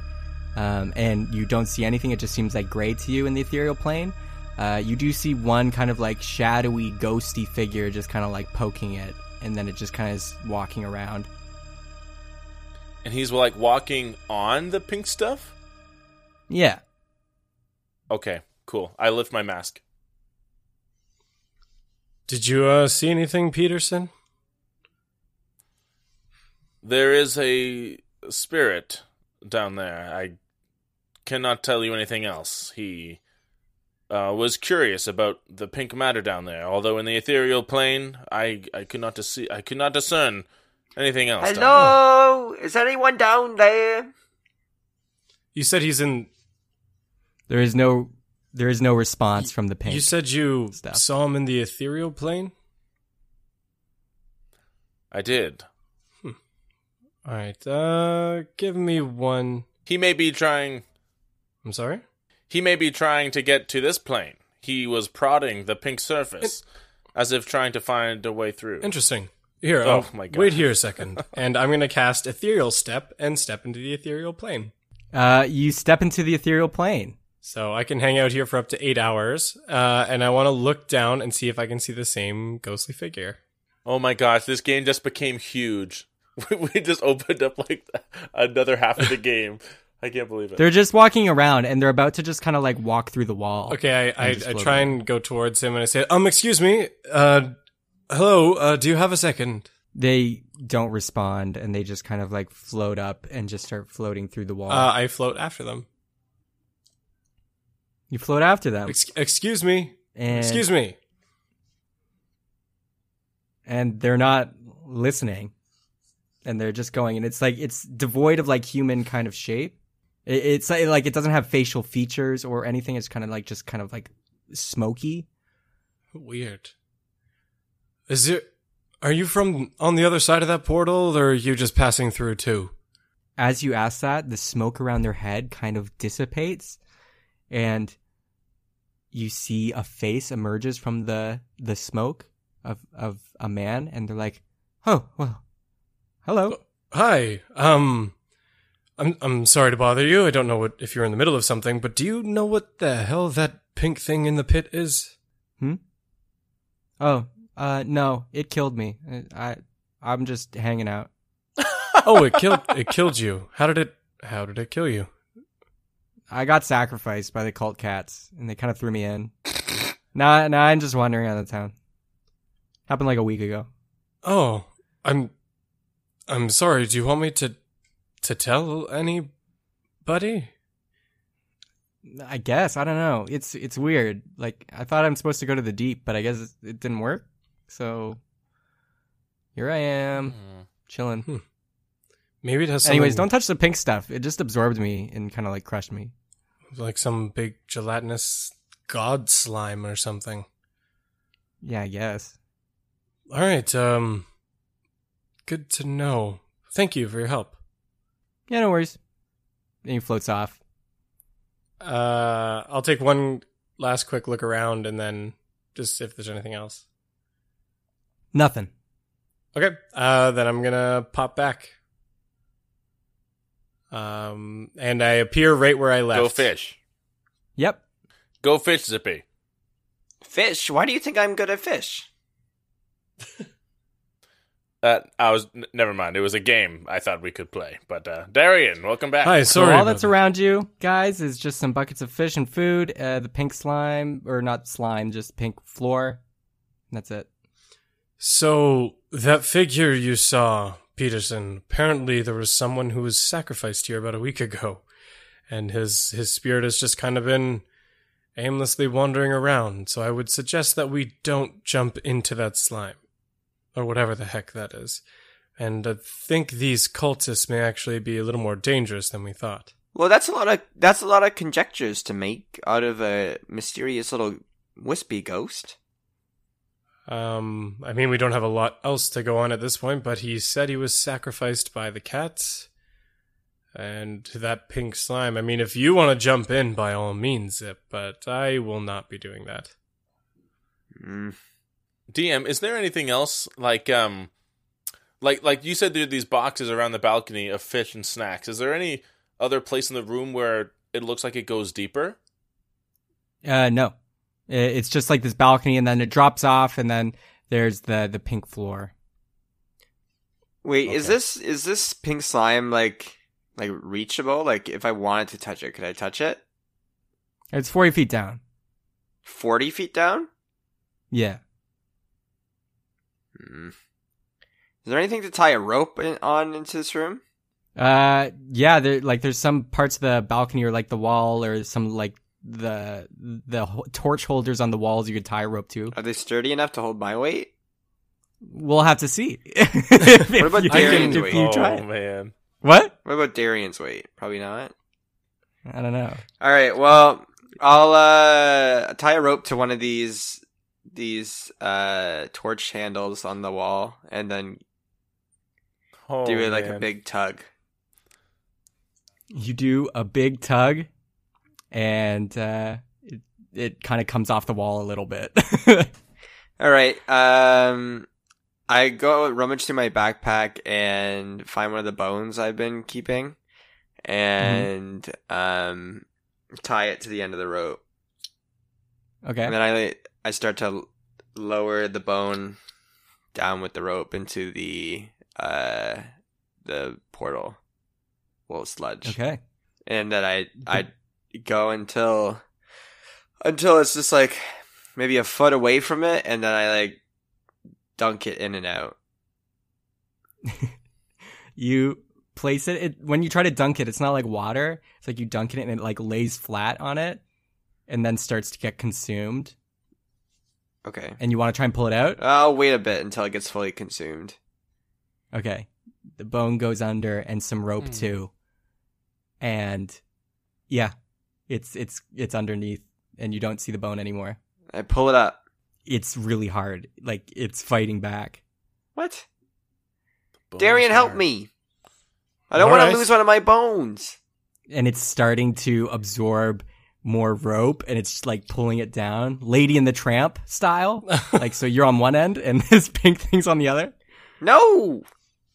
um, and you don't see anything. It just seems like gray to you in the ethereal plane. Uh, you do see one kind of like shadowy, ghosty figure just kind of like poking it, and then it just kind of is walking around. And he's like walking on the pink stuff? Yeah. Okay, cool. I lift my mask. Did you uh, see anything, Peterson? There is a spirit down there. I cannot tell you anything else. He uh, was curious about the pink matter down there. Although in the ethereal plane, I I could not dis- I could not discern Anything else? Tom? Hello? Is anyone down there? You said he's in. There is no there is no response from the pink. You said you stuff. saw him in the ethereal plane. I did. All right. Uh, give me one. He may be trying. I'm sorry. He may be trying to get to this plane. He was prodding the pink surface, as if trying to find a way through. Interesting. Here. Oh Oh my God. Wait here a second, and I'm gonna cast ethereal step and step into the ethereal plane. uh, you step into the ethereal plane. So I can hang out here for up to eight hours, uh, and I want to look down and see if I can see the same ghostly figure. Oh my gosh, this game just became huge. we just opened up like another half of the game. I can't believe it. They're just walking around and they're about to just kind of like walk through the wall. Okay, I, I, I float try and go towards him, and I say, "Um, excuse me. Uh, hello. Uh, do you have a second? They don't respond and they just kind of like float up and just start floating through the wall. Uh, I float after them. you float after them. Ex- excuse me. and, Excuse me. and they're not listening and they're just going and it's like it's devoid of like human kind of shape it, it's like, like it doesn't have facial features or anything it's kind of like just kind of like smoky Weird. Is it? Are you from on the other side of that portal, or are you just passing through too? as you ask that the smoke around their head kind of dissipates and you see a face emerges from the the smoke of of a man and they're like oh well hello Hi. Um, I'm I'm sorry to bother you. I don't know what if you're in the middle of something, but do you know what the hell that pink thing in the pit is? Hmm. Oh uh no it killed me i i'm just hanging out Oh, it killed it killed you. How did it? How did it kill you? I got sacrificed by the cult cats, and they kind of threw me in. now, now I'm just wandering around the town. Happened like a week ago. Oh, I'm I'm sorry. Do you want me to to tell anybody? I guess I don't know. It's it's weird. Like I thought I'm supposed to go to the deep, but I guess it, it didn't work. So here I am, Hmm. chilling. Maybe it has. Anyways, don't touch the pink stuff. It just absorbed me and kind of like crushed me. like some big gelatinous god slime or something. Yeah, I guess. All right. Um. Good to know. Thank you for your help. Yeah, no worries. Then he floats off. Uh, I'll take one last quick look around and then just if there's anything else. Nothing. Okay. Uh, then I'm gonna pop back. Um, and I appear right where I left. Go fish. Yep. Go fish, Zippy. Fish? Why do you think I'm good at fish? That I was. N- never mind. It was a game I thought we could play. But uh, Darian, welcome back. Hi. So Sorry. all that's that. around you, guys, is just some buckets of fish and food, uh, the pink slime, or not slime, just pink floor. That's it. So that figure you saw, Peterson. Apparently, there was someone who was sacrificed here about a week ago, and his his spirit has just kind of been aimlessly wandering around. So I would suggest that we don't jump into that slime, or whatever the heck that is. And I think these cultists may actually be a little more dangerous than we thought. Well, that's a lot of that's a lot of conjectures to make out of a mysterious little wispy ghost. Um, I mean, we don't have a lot else to go on at this point, but he said he was sacrificed by the cats and that pink slime. I mean, if you want to jump in, by all means, Zip, but I will not be doing that. Mm. DM, is there anything else like um, like like you said there are these boxes around the balcony of fish and snacks. Is there any other place in the room where it looks like it goes deeper? Uh, no, it's just like this balcony, and then it drops off, and then there's the the pink floor. Wait, is this is this pink slime like like reachable? Like if I wanted to touch it, could I touch it? It's forty feet down. Forty feet down? Yeah. Hmm. Is there anything to tie a rope in, on into this room? Uh, yeah. There like there's some parts of the balcony or like the wall or some like the the torch holders on the walls you could tie a rope to. Are they sturdy enough to hold my weight? We'll have to see. What about you, Darian's weight? you oh try it. man. What? What about Darian's weight? Probably not. I don't know. All right. Well, I'll uh tie a rope to one of these these uh torch handles on the wall, and then Oh, do it like a big tug. You do a big tug, and uh, it, it kind of comes off the wall a little bit. All right. Um, I go rummage through my backpack and find one of the bones I've been keeping, and um, tie it to the end of the rope. okay. And then I I start to lower the bone down with the rope into the uh the portal, well sludge. Okay. and then I I go until until it's just like maybe a foot away from it, and then I like dunk it in and out. You place it, it when you try to dunk it. It's not like water. It's like you dunk it and it like lays flat on it, and then starts to get consumed. Okay, And you want to try and pull it out. I'll wait a bit until it gets fully consumed. Okay. The bone goes under and some rope Hmm. too. And yeah, it's it's it's underneath and you don't see the bone anymore. I pull it up. It's really hard. Like it's fighting back. What? Darian, help are- me! I don't want Alright. to lose one of my bones. And it's starting to absorb more rope and it's like pulling it down. Lady in the Tramp style. like so you're on one end and this pink thing's on the other. No,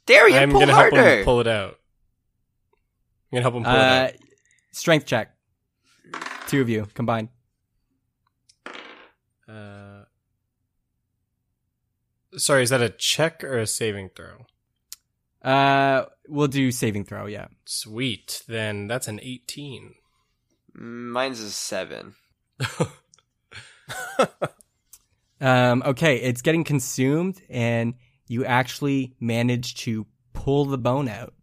Darian, I'm pull gonna help him pull it out. I'm gonna help him pull it Uh out. strength check. Two of you combined. Uh, sorry, is that a check or a saving throw? Uh we'll do saving throw, yeah. Sweet. Then that's an 18. Mine's a seven. Um, okay, it's getting consumed, and you actually manage to pull the bone out,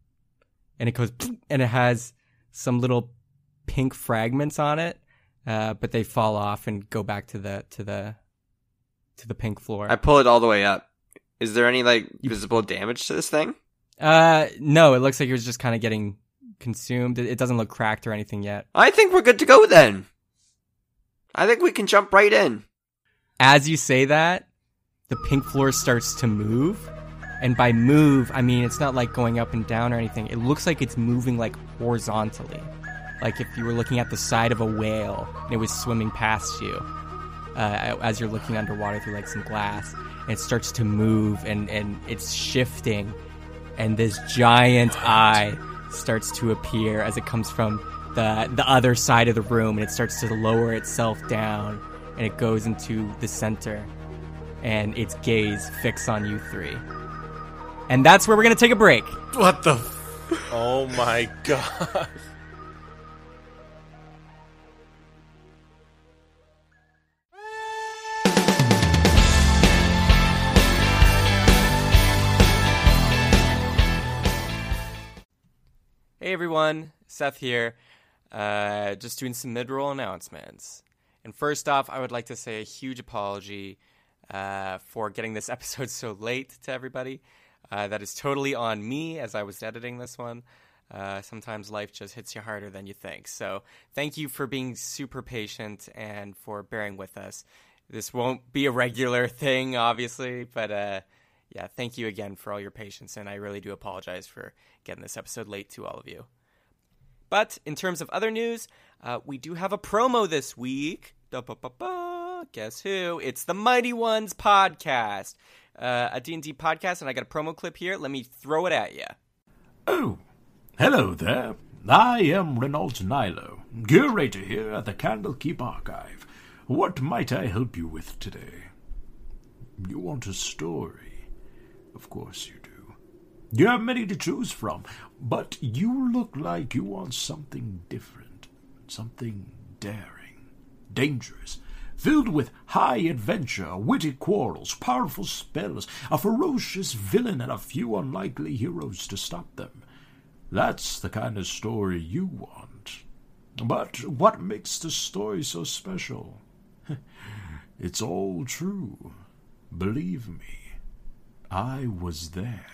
and it goes, and it has some little pink fragments on it, uh, but they fall off and go back to the to the to the pink floor. I pull it all the way up. Is there any like visible damage to this thing? Uh, no, it looks like it was just kind of getting consumed. It, it doesn't look cracked or anything yet. I think we're good to go then. I think we can jump right in. As you say that, the pink floor starts to move. And by move, I mean it's not like going up and down or anything. It looks like it's moving like horizontally. Like if you were looking at the side of a whale and it was swimming past you uh, as you're looking underwater through like some glass. And it starts to move and, and it's shifting. And this giant eye starts to appear as it comes from the, the other side of the room and it starts to lower itself down and it goes into the center and its gaze fix on you three. And that's where we're gonna take a break. What the? F- Oh my god. Everyone, Seth here. Uh, just doing some mid-roll announcements. And first off, I would like to say a huge apology uh, for getting this episode so late to everybody. Uh, that is totally on me as I was editing this one. Uh, sometimes life just hits you harder than you think. So thank you for being super patient and for bearing with us. This won't be a regular thing, obviously, but uh, yeah, thank you again for all your patience, and I really do apologize for getting this episode late to all of you. But in terms of other news, uh, we do have a promo this week. Da-ba-ba-ba. Guess who? It's the Mighty Ones podcast, uh, a D&D podcast, and I got a promo clip here. Let me throw it at you. Oh, hello there. I am Renault Nilo, curator here at the Candlekeep Archive. What might I help you with today? You want a story? Of course you do. You have many to choose from, but you look like you want something different, something daring, dangerous, filled with high adventure, witty quarrels, powerful spells, a ferocious villain, and a few unlikely heroes to stop them. That's the kind of story you want. But what makes the story so special? it's all true. Believe me. I was there.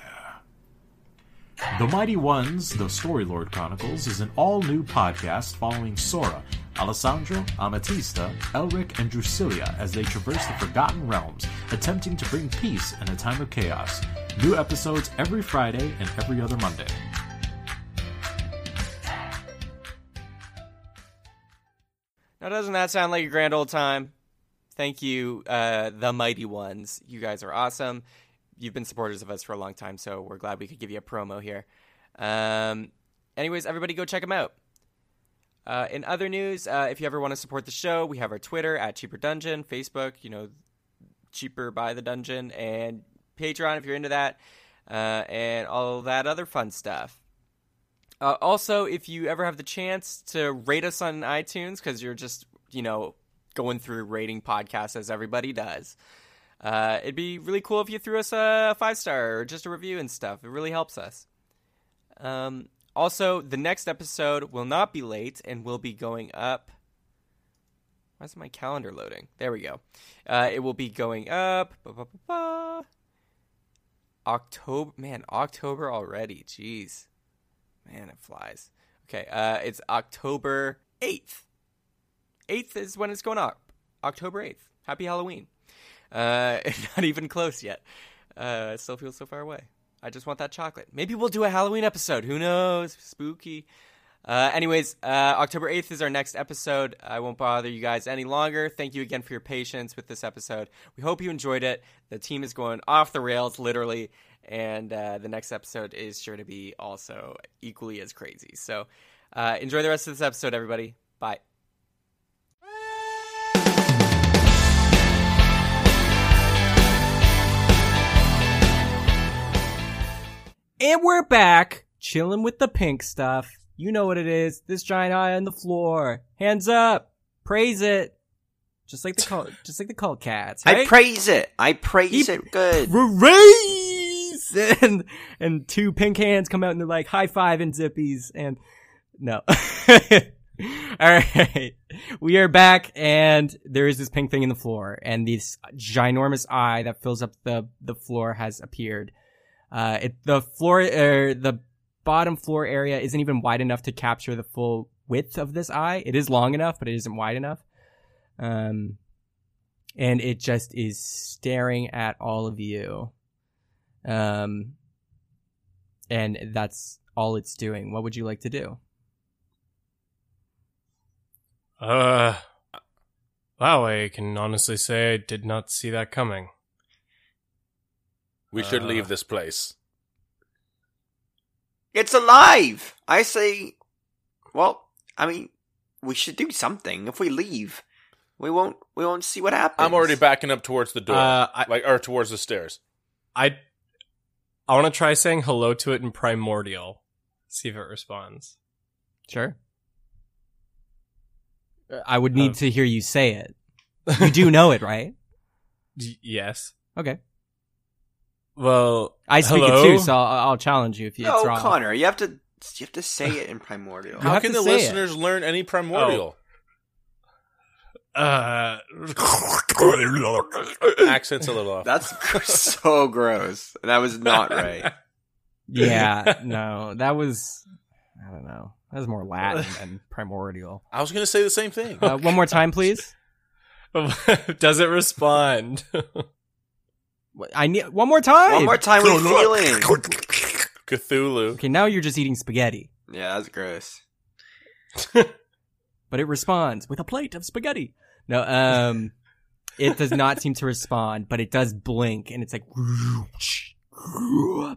The Mighty Ones, The Story Lord Chronicles, is an all new podcast following Sora, Alessandro, Amatista, Elric, and Drusilla as they traverse the Forgotten Realms, attempting to bring peace in a time of chaos. New episodes every Friday and every other Monday. Now, doesn't that sound like a grand old time? Thank you, uh, the mighty ones. You guys are awesome. You've been supporters of us for a long time, so we're glad we could give you a promo here. Um, anyways, everybody go check them out. Uh, in other news, uh, if you ever want to support the show, we have our Twitter at Cheaper Dungeon, Facebook, you know, Cheaper by the Dungeon, and Patreon if you're into that, uh, and all that other fun stuff. Uh, also, if you ever have the chance to rate us on iTunes, because you're just, you know, going through rating podcasts as everybody does, uh, it'd be really cool if you threw us a five star or just a review and stuff. It really helps us. Um, also, the next episode will not be late and will be going up. Why is my calendar loading? There we go. Uh, it will be going up. Ba, ba, ba, October, man, October already. Jeez. Man, it flies. Okay, uh, it's October 8th. 8th is when it's going up. October 8th. Happy Halloween. Uh, not even close yet. Uh, it still feels so far away. I just want that chocolate. Maybe we'll do a Halloween episode. Who knows? Spooky. Uh, anyways, uh, October 8th is our next episode. I won't bother you guys any longer. Thank you again for your patience with this episode. We hope you enjoyed it. The team is going off the rails, literally, and uh, the next episode is sure to be also equally as crazy. So uh, enjoy the rest of this episode, everybody. Bye. And we're back, chilling with the pink stuff. You know what it is. This giant eye on the floor. Hands up. Praise it. Just like the cult, just like the cult cats. I praise it. I praise He- it good. raise and and two pink hands come out and they're like high five and zippies and no all right we are back and there is this pink thing in the floor and this ginormous eye that fills up the the floor has appeared uh it the floor er, the bottom floor area isn't even wide enough to capture the full width of this eye it is long enough but it isn't wide enough um and it just is staring at all of you. Um, and that's all it's doing. What would you like to do? Uh, wow, I can honestly say I did not see that coming. We should Uh. leave this place. It's alive. I say, well, I mean, we should do something. If we leave, we won't. We won't see what happens. I'm already backing up towards the door, Uh, I- like or towards the stairs. I, I want to try saying hello to it in primordial. See if it responds. Sure. I would need Uh, to hear you say it. You do know it, right? Y- yes. Okay. Well, I speak hello? it too, so I'll, I'll challenge you if you, it's No, wrong. Connor, you have to. You have to say it in primordial. How can the say it. listeners learn any primordial uh, accents? A little off. That's so gross. That was not right. Yeah, no, that was, I don't know. That was more Latin than primordial. I was going to say the same thing. Uh, one more time, please. does it respond? What- I need one more time. One more time with feeling. Cthulhu. Okay, now you're just eating spaghetti, Yeah, that's gross. but it responds with a plate of spaghetti. No, um, it does not seem to respond, but it does blink, and it's like,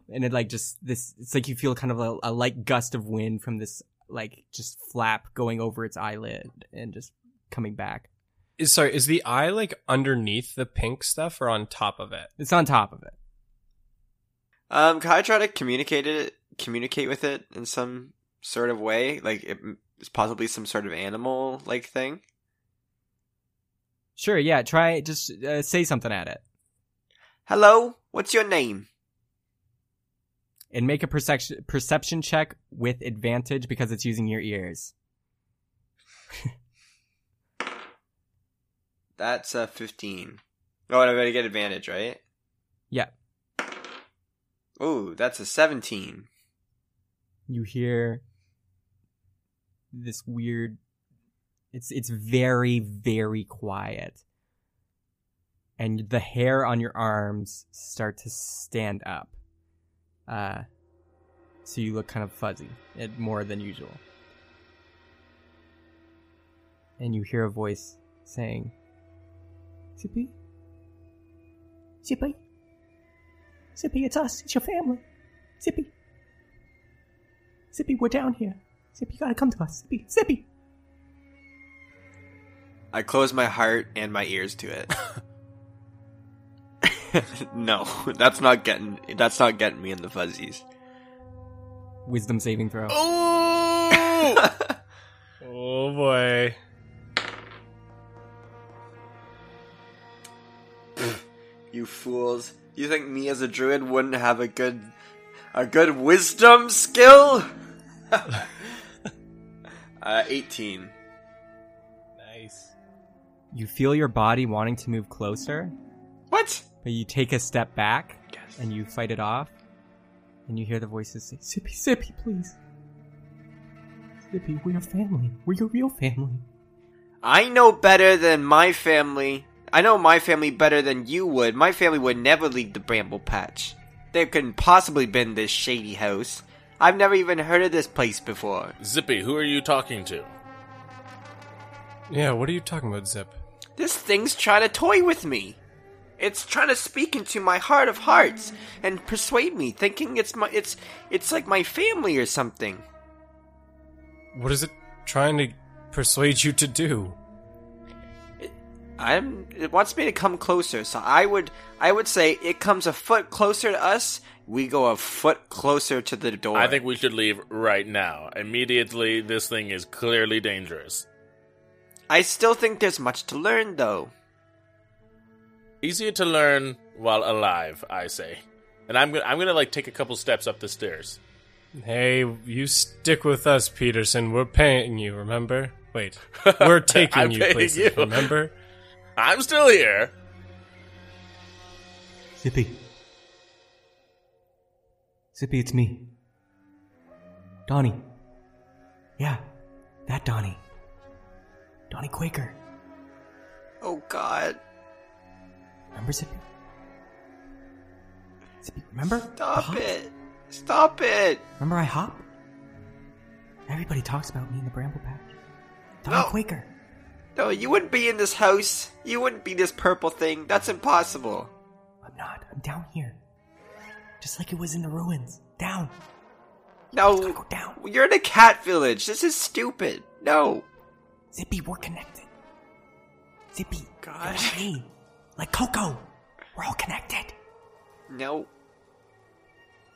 and it like just this. It's like you feel kind of a, a light gust of wind from this like just flap going over its eyelid and just coming back. Is sorry, is the eye like underneath the pink stuff or on top of it? It's on top of it. Um, can I try to communicate it? Communicate with it in some sort of way, like it, it's possibly some sort of animal like thing. Sure, yeah. Try just uh, say something at it Hello, what's your name? and make a perception perception check with advantage because it's using your ears. That's a fifteen. Oh, and I'm gonna get advantage, right? Yeah. Ooh, that's a 17. You hear this weird. It's it's very very quiet, and the hair on your arms start to stand up. Uh, so you look kind of fuzzy, more than usual. And you hear a voice saying, "Zippy, Zippy, Zippy, it's us. It's your family. Zippy, Zippy, we're down here. Zippy, you gotta come to us. Zippy, Zippy." I close my heart and my ears to it. no, that's not getting that's not getting me in the fuzzies. Wisdom saving throw. Ooh! Oh boy. You fools. You think me as a druid wouldn't have a good a good wisdom skill? uh 18. Nice. You feel your body wanting to move closer, What? but you take a step back Yes. and you fight it off. And you hear the voices say, Sippy, Zippy, please. Sippy, we're your family. We're your real family. I know better than my family. I know my family better than you would. My family would never leave the bramble patch. There couldn't possibly been this shady house. I've never even heard of this place before. Zippy, who are you talking to? Yeah, what are you talking about, Zip? This thing's trying to toy with me. It's trying to speak into my heart of hearts and persuade me, thinking it's my it's it's like my family or something. What is it trying to persuade you to do? I'm it wants me to come closer, so I would I would say it comes a foot closer to us, we go a foot closer to the door. I think we should leave right now. Immediately, this thing is clearly dangerous. I still think there's much to learn though. Easier to learn while alive, I say. And I'm gonna, I'm gonna like take a couple steps up the stairs. Hey, you stick with us, Peterson. We're paying you, remember? Wait, we're taking you paying places, you. remember? I'm still here. Zippy. Zippy, it's me. Donnie. Yeah, that Donnie. Donnie Quaker. Oh god. Remember Zippy? Zippy, remember? Stop it. Stop it. Remember I hop? Everybody talks about me in the Bramble Patch. Donnie No. Quaker. No, you wouldn't be in this house. You wouldn't be this purple thing. That's impossible. I'm not. I'm down here. Just like it was in the ruins. Down. No. Go down. You're in a cat village. This is stupid. No. Zippy, we're connected. Zippy. God. like. Like Coco. We're all connected. No.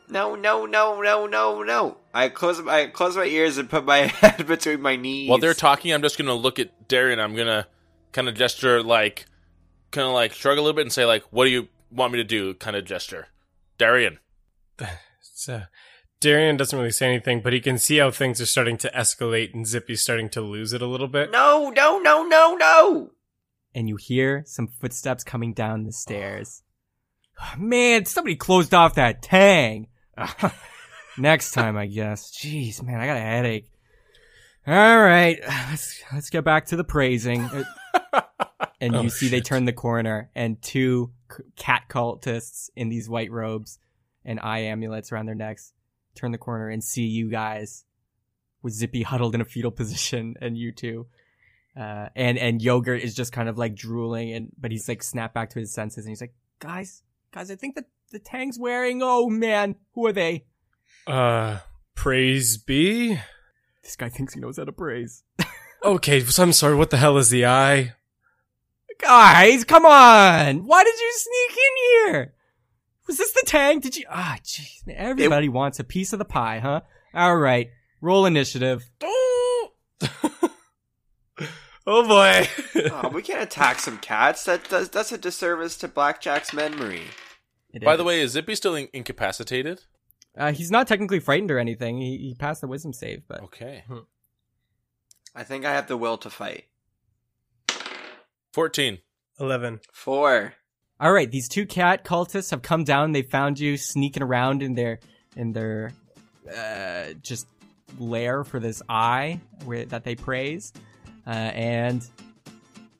No, no, no, no, no, no. I close I close my ears and put my head between my knees. While they're talking, I'm just gonna look at Darian. I'm gonna kind of gesture like, kind of like shrug a little bit and say like, "What do you want me to do?" Kind of gesture. Darian. So, Darian doesn't really say anything, but he can see how things are starting to escalate and Zippy's starting to lose it a little bit. No, no, no, no, no. And you hear some footsteps coming down the stairs. Man, somebody closed off that tang. Next time, I guess. Jeez, man, I got a headache. All right, let's let's get back to the praising. Uh, and you Oh, see they turn the corner, and two cat cultists in these white robes and eye amulets around their necks turn the corner and see you guys with Zippy huddled in a fetal position, and you two. Uh, and and yogurt is just kind of like drooling, and but he's like snapped back to his senses, and he's like, "Guys, guys, I think that the Tang's wearing. Oh man, who are they? Uh, praise be. This guy thinks he knows how to praise. Okay, so I'm sorry, what the hell is the eye? Guys, come on! Why did you sneak in here? Was this the tank? Did you? Ah, jeez, man, everybody wants a piece of the pie, huh? All right, roll initiative. Oh boy. Oh, we can't attack some cats. That does that's a disservice to Blackjack's memory. It By is. the way, is Zippy still in- incapacitated? Uh, he's not technically frightened or anything. He, he passed the wisdom save, but Okay. I think I have the will to fight. Fourteen. 11. Four. All right, these two cat cultists have come down. They found you sneaking around in their in their uh, just lair for this eye where, that they praise. Uh, and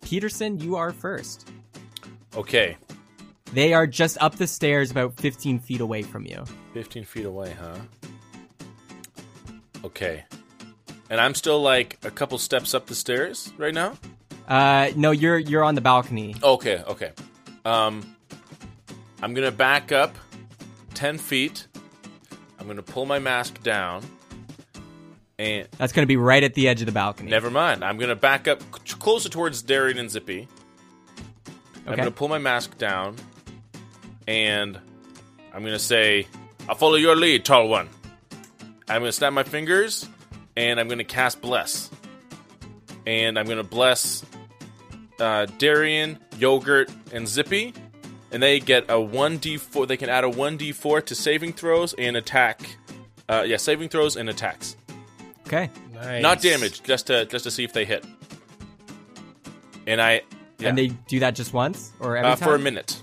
Peterson, you are first. Okay, They are just up the stairs, about 15 feet away from you. 15 feet away, huh? Okay. And I'm still like a couple steps up the stairs right now? Uh, no, you're you're on the balcony. Okay, okay. Um, I'm gonna back up 10 feet. I'm gonna pull my mask down. And That's going to be right at the edge of the balcony. never mind. I'm gonna back up c- closer towards Darian and Zippy. Okay. I'm gonna pull my mask down. And I'm gonna say, I'll follow your lead, tall one. I'm gonna snap my fingers and I'm gonna cast Bless. And I'm gonna bless uh, Darian, Yogurt, and Zippy. And they get a 1d4. They can add a 1d4 to saving throws and attack. Uh, yeah, saving throws and attacks. Okay. Nice. Not damage, just to just to see if they hit. And I yeah, And they do that just once or every uh, time? for a minute.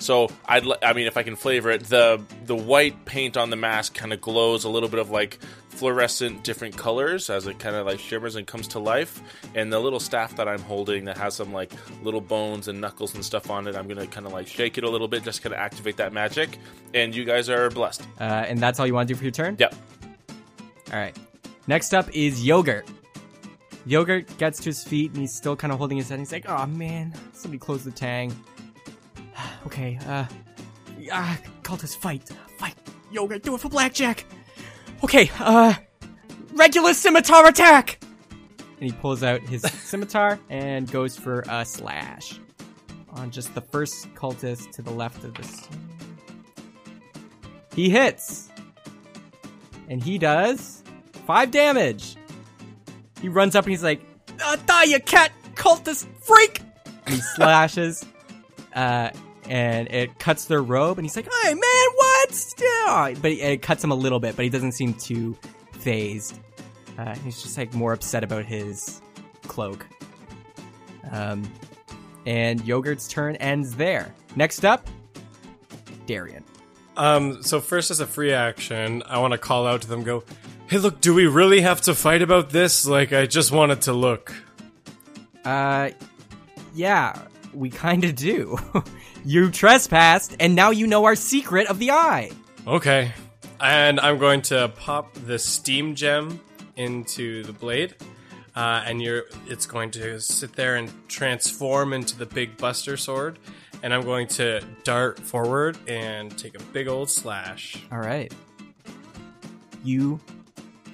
So I'd, li- I mean, if I can flavor it, the the white paint on the mask kind of glows a little bit of like fluorescent different colors as it kind of like shimmers and comes to life. And the little staff that I'm holding that has some like little bones and knuckles and stuff on it, I'm gonna kind of like shake it a little bit, just kind of activate that magic. And you guys are blessed. Uh, and that's all you want to do for your turn? Yep. All right. Next up is Yogurt. Yogurt gets to his feet and he's still kind of holding his head. He's like, "Oh man, somebody close the tang." okay, uh, ah, cultist fight, fight. Yogurt, do it for blackjack. Okay, uh, regular scimitar attack. And he pulls out his scimitar and goes for a slash on just the first cultist to the left of this. He hits and he does five damage. He runs up and he's like, uh, "Die, you cat cultist freak!" And he slashes, uh, and it cuts their robe. And he's like, "Hey, man, what?" But it, it cuts him a little bit, but he doesn't seem too fazed. Uh, he's just like more upset about his cloak. Um, and Yogurt's turn ends there. Next up, Darian. Um, so first as a free action, I want to call out to them, go, hey, look, do we really have to fight about this? Like, I just wanted to look. Uh, yeah, we kind of do. you trespassed, and now you know our secret of the eye. Okay. And I'm going to pop the steam gem into the blade. Uh, and you're it's going to sit there and transform into the big buster sword. And I'm going to dart forward and take a big old slash. All right. You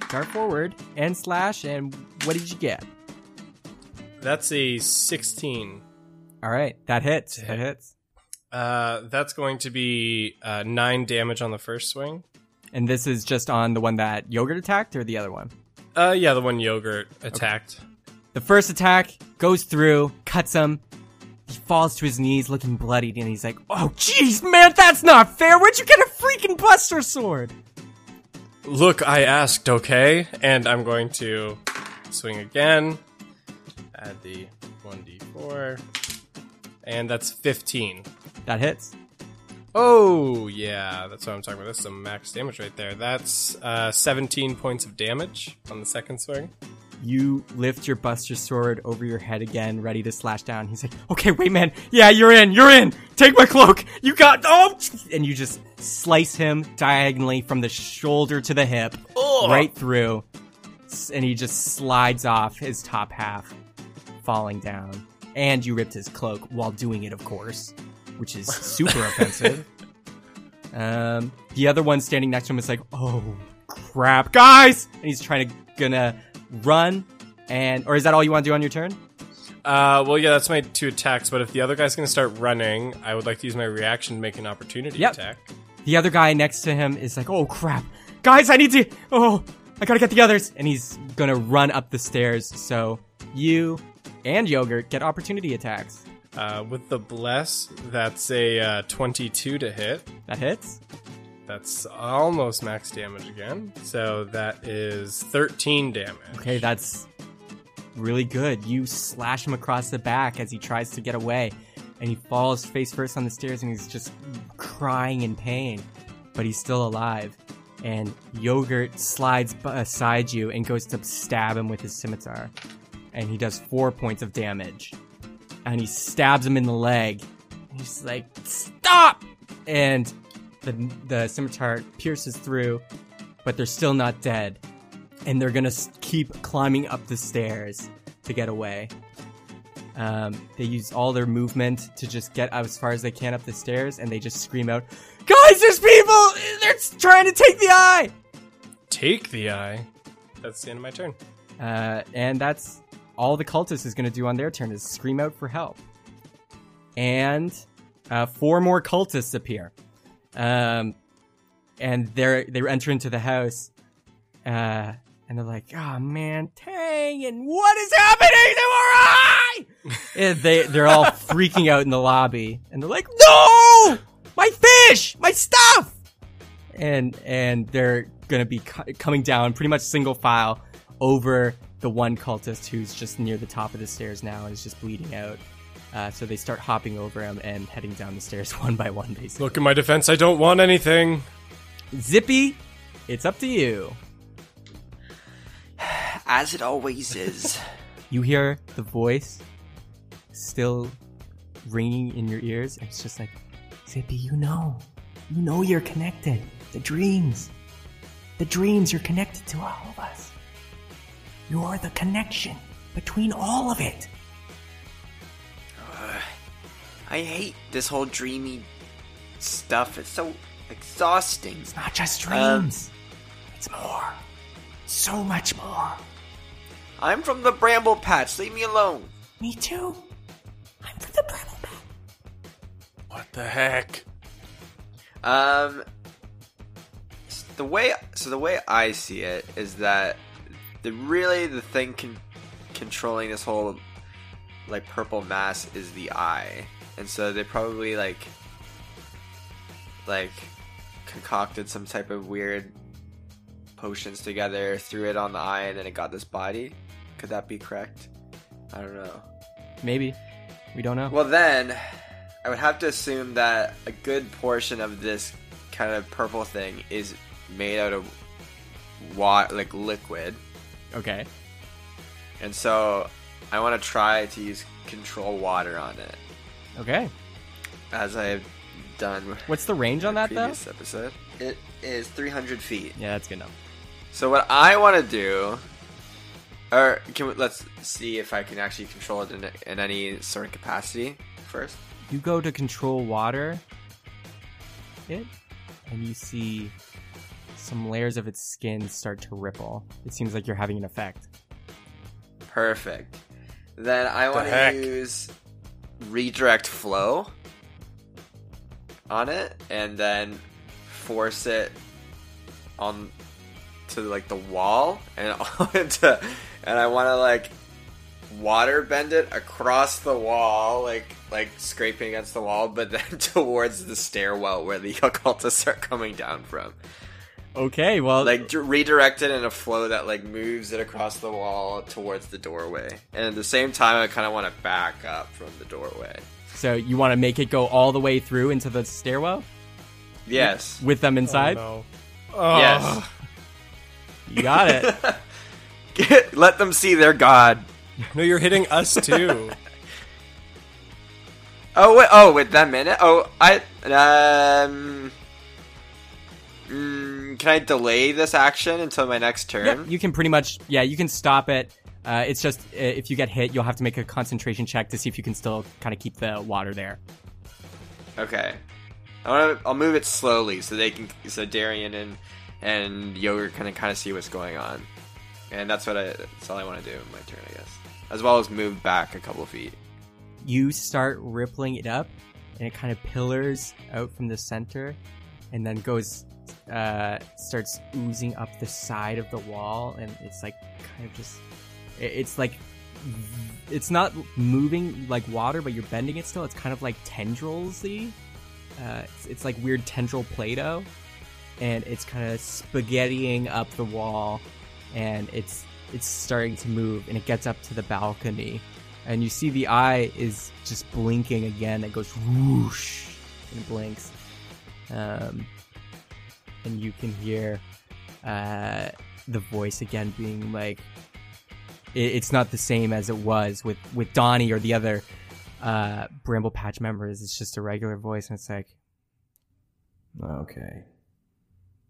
dart forward and slash, and what did you get? That's a 16. All right, that hits. That hits. Uh, that's going to be uh, 9 damage on the first swing. And this is just on the one that Yogurt attacked, or the other one? Uh, yeah, the one yogurt attacked. The first attack goes through, cuts him. He falls to his knees, looking bloodied, and he's like, "Oh, jeez, man, that's not fair. Where'd you get a freaking Buster Sword?" Look, I asked, okay? And I'm going to swing again. Add the 1d4. And that's 15. That hits. Oh, yeah, that's what I'm talking about. That's some max damage right there. That's uh, 17 points of damage on the second swing. You lift your Buster Sword over your head again, ready to slash down. He's like, "Okay, wait, man. Yeah, you're in. You're in. Take my cloak. You got oh!" And you just slice him diagonally from the shoulder to the hip, right through, and he just slides off his top half, falling down. And you ripped his cloak while doing it, of course, which is super offensive. Um, the other one standing next to him is like, "Oh crap, guys!" And he's trying to gonna run, and or is that all you want to do on your turn? Uh, well, yeah, that's my two attacks, but if the other guy's going to start running, I would like to use my reaction to make an opportunity Yep. attack. The other guy next to him is like, "Oh crap, guys, I need to. Oh, I gotta get the others." And he's gonna run up the stairs. So you and Yogurt get opportunity attacks. Uh, with the bless, that's a uh, 22 to hit. That hits. That's almost max damage again. So that is 13 damage. Okay, that's really good. You slash him across the back as he tries to get away. and he falls face first on the stairs and he's just crying in pain, but he's still alive. And Yogurt slides beside you and goes to stab him with his scimitar. And he does four points of damage. And he stabs him in the leg. He's like, Stop! And the, the scimitar pierces through, but they're still not dead. And they're gonna keep climbing up the stairs to get away. Um, they use all their movement to just get as far as they can up the stairs, and they just scream out, "Guys, there's people! They're trying to take the eye!" Take the eye. That's the end of my turn. Uh, and that's all the cultist is going to do on their turn is scream out for help. And uh, four more cultists appear, um, and they're they enter into the house, uh, and they're like, "Oh man, Tang, and what is happening to our eye?" and they they're all freaking out in the lobby, and they're like, "No, my fish, my stuff!" and and they're gonna be co- coming down pretty much single file over the one cultist who's just near the top of the stairs now and is just bleeding out. Uh, so they start hopping over him and heading down the stairs one by one, basically. Look at my defense. I don't want anything. Zippy, it's up to you. As it always is. You hear the voice still ringing in your ears. and It's just like, Zippy, you know, you know you're connected. The dreams, the dreams, you're connected to all of us. You're the connection between all of it. I hate this whole dreamy stuff. It's so exhausting. It's not just Um, dreams. it's more. So much more. I'm from the Bramble Patch. Leave me alone. Me too. I'm from the Bramble Patch. What the heck? Um, the way so the way I see it is that the really the thing con- controlling this whole like purple mass is the eye, and so they probably like like concocted some type of weird potions together, threw it on the eye, and then it got this body. Could that be correct? I don't know. Maybe. We don't know. Well, then, I would have to assume that a good portion of this kind of purple thing is made out of water, like liquid. Okay. And so, I want to try to use control water on it, Okay. as I've done What's the range on that, though? episode. It is 300 feet. Yeah, that's good enough. So what I want to do, or can we, let's see if I can actually control it in, in any sort of capacity first. You go to control water, it, and you see some layers of its skin start to ripple. It seems like you're having an effect. Perfect. Then I want to use redirect flow on it, and then force it on to like the wall, and to, and I want to like water bend it across the wall, like like scraping against the wall, but then towards the stairwell where the occultists are coming down from. Okay, well, Like d- redirect it in a flow that like moves it across the wall towards the doorway, and at the same time, I kind of want to back up from the doorway. so you want to make it go all the way through into the stairwell Yes. with them inside? Oh, no. Yes. You got it. Get, let them see their god. No, you're hitting us too. Oh wait! Oh, with them in it. Oh, I um. mm, can I delay this action until my next turn? Yep, you can pretty much, yeah, you can stop it. Uh, it's just uh, if you get hit, you'll have to make a concentration check to see if you can still kind of keep the water there. Okay. I want to. I'll move it slowly so they can. So Darian and and Yogurt can kind of see what's going on, and that's what I. That's all I want to do in my turn, I guess. As well as move back a couple feet. You start rippling it up, and it kind of pillars out from the center, and then goes, uh, starts oozing up the side of the wall, and it's like kind of just it's like, it's not moving like water, but you're bending it still. It's kind of like tendrils-y. Uh, it's, it's like weird tendril Play-Doh, and it's kind of spaghettiing up the wall, and it's it's starting to move, and it gets up to the balcony, and you see the eye is just blinking again. It goes whoosh and it blinks. Um, and you can hear uh, the voice again being like, it, it's not the same as it was with with Donnie or the other uh, Bramble Patch members. It's just a regular voice, and it's like, okay,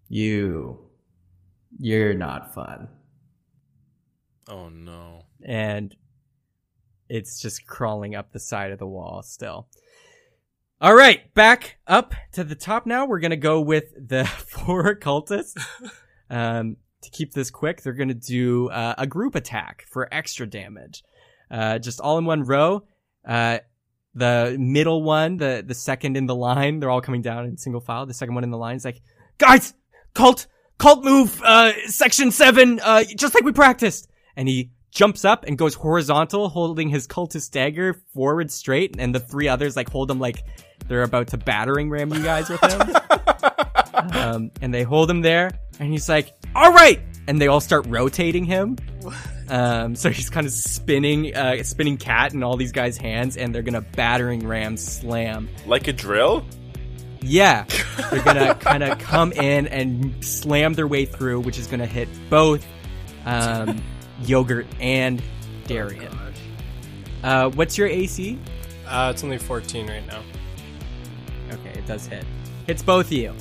you, you're not fun, Oh no. and it's just crawling up the side of the wall still. All right, back up to the top now. We're gonna go with the four cultists. Um, to keep this quick, they're gonna do uh, a group attack for extra damage. Uh, just all in one row. Uh, the middle one, the the second in the line, they're all coming down in single file. The second one in the line is like, guys, cult, cult move, uh, section seven, uh, just like we practiced. And he jumps up and goes horizontal, holding his cultist dagger forward straight, and the three others like hold him like they're about to battering ram you guys with him. um, and they hold him there, and he's like, "All right," and they all start rotating him. Um, so he's kind of spinning, uh, spinning cat in all these guys' hands, and they're gonna battering ram slam. Like a drill? Yeah, they're gonna kind of come in and slam their way through, which is gonna hit both um, yogurt and Darian. Uh, what's your AC? Uh, it's only 14 right now. Does hit. Hits both of you.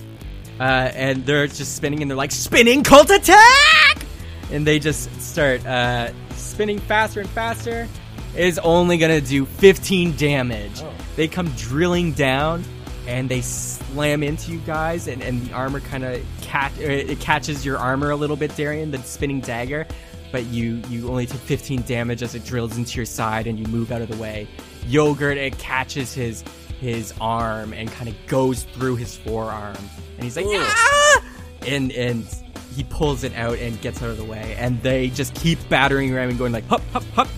Uh, and they're just spinning and they're like, spinning cult attack! And they just start uh, spinning faster and faster. It is only gonna do 15 damage. They come drilling down and they slam into you guys, and, and the armor kind of cat uh, it catches your armor a little bit, Darian, the spinning dagger. But you you only take 15 damage as it drills into your side, and you move out of the way. Yogurt it catches his his arm and kind of goes through his forearm, and he's like, ah! and and he pulls it out and gets out of the way, and they just keep battering around and going like hop, hop, hop,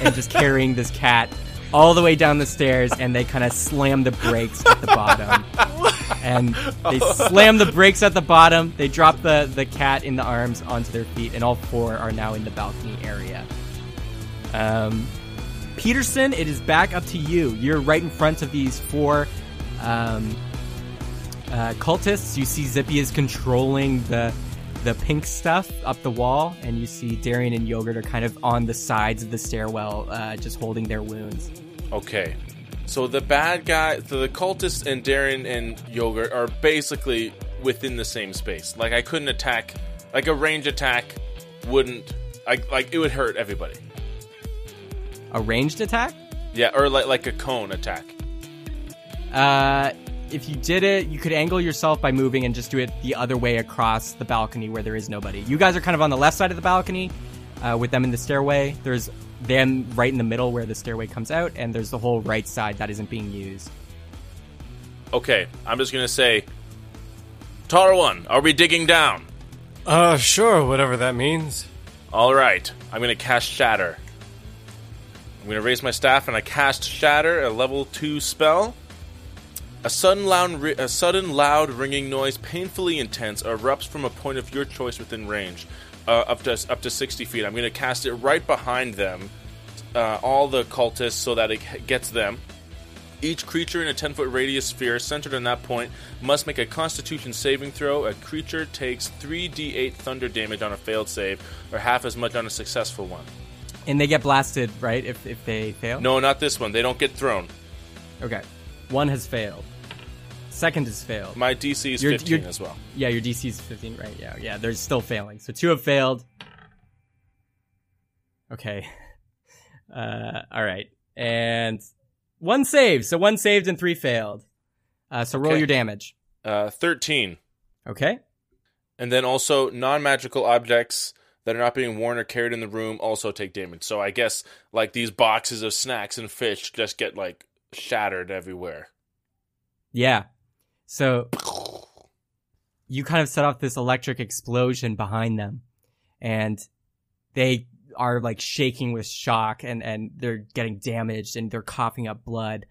and just carrying this cat all the way down the stairs, and they kind of slam the brakes at the bottom, and they slam the brakes at the bottom. They drop the the cat in the arms onto their feet, and all four are now in the balcony area. Um, Peterson, it is back up to you. You're right in front of these four um, uh, cultists. You see Zippy is controlling the the pink stuff up the wall, and you see Darian and Yogurt are kind of on the sides of the stairwell, uh, just holding their wounds. Okay. So the bad guy, so the cultists and Darian and Yogurt are basically within the same space. Like I couldn't attack, like a range attack wouldn't, like like it would hurt everybody. A ranged attack? Yeah, or like like a cone attack. Uh, if you did it, you could angle yourself by moving and just do it the other way across the balcony where there is nobody. You guys are kind of on the left side of the balcony, uh, with them in the stairway. There's them right in the middle where the stairway comes out, and there's the whole right side that isn't being used. Okay, I'm just gonna say, Tar one, are we digging down? Uh, sure, whatever that means. All right, I'm gonna cast Shatter. I'm gonna raise my staff and I cast Shatter, a level two spell. A sudden loud, a sudden loud ringing noise, painfully intense, erupts from a point of your choice within range, uh, up to up to 60 feet. I'm gonna cast it right behind them, uh, all the cultists, so that it gets them. Each creature in a 10 foot radius sphere centered on that point must make a constitution saving throw. A creature takes 3d8 thunder damage on a failed save, or half as much on a successful one. And they get blasted, right? If if they fail. No, not this one. They don't get thrown. Okay. One has failed. Second has failed. My DC is You're- 15 you're- as well. Yeah, your DC is 15, right? Yeah, yeah. They're still failing. So two have failed. Okay. Uh, all right. And one saved. So one saved and three failed. Uh, so roll Okay. your damage. Uh, 13. Okay. And then also, non magical objects that are not being worn or carried in the room also take damage. So I guess, like, these boxes of snacks and fish just get, like, shattered everywhere. Yeah. So you kind of set off this electric explosion behind them and they are like shaking with shock and, and they're getting damaged and they're coughing up blood.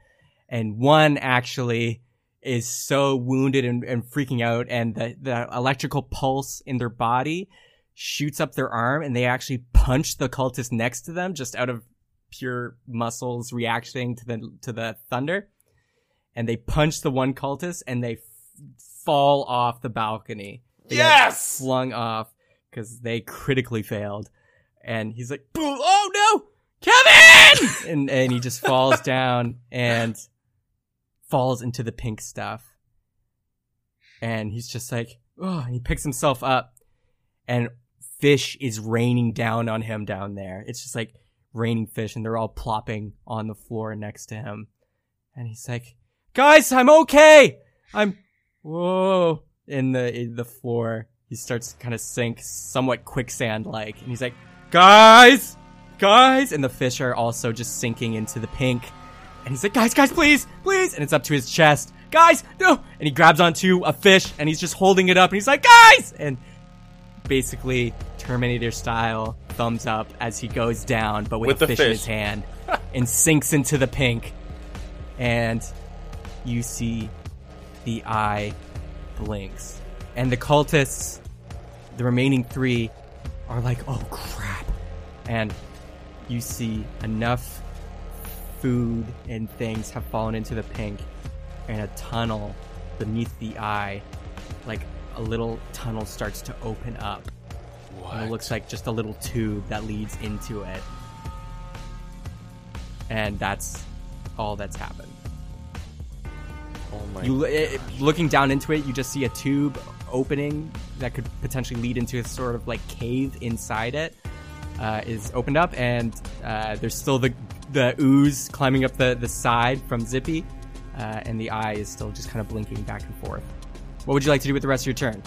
And one actually is so wounded and, and freaking out and the, the electrical pulse in their body shoots up their arm and they actually punch the cultist next to them just out of pure muscles reacting to the to the thunder, and they punch the one cultist and they f- fall off the balcony. They Yes! flung off because they critically failed, and he's like, "Boo- "Oh no, Kevin!" and and he just falls down and falls into the pink stuff, and he's just like, "Oh!" And he picks himself up, and fish is raining down on him down there. It's just like raining fish, and they're all plopping on the floor next to him. And he's like, "Guys, I'm okay. I'm whoa." In the in the floor, he starts to kind of sink, somewhat quicksand like, and he's like, "Guys, guys!" And the fish are also just sinking into the pink. And he's like, "Guys, guys, please, please!" And it's up to his chest. Guys, no! And he grabs onto a fish, and he's just holding it up, and he's like, "Guys!" And basically Terminator style thumbs up as he goes down, but with, With a the fish, in his hand, and sinks into the pink. And you see the eye blinks, and the cultists, the remaining three, are like, "Oh crap!" And you see enough food and things have fallen into the pink, and a tunnel beneath the eye, like a little tunnel starts to open up. And it looks like just a little tube that leads into it. And that's all that's happened. Oh my You eh, looking down into it, you just see a tube opening that could potentially lead into a sort of like cave inside it. Uh, is opened up, and uh, there's still the the ooze climbing up the the side from Zippy, uh, and the eye is still just kind of blinking back and forth. What would you like to do with the rest of your turn?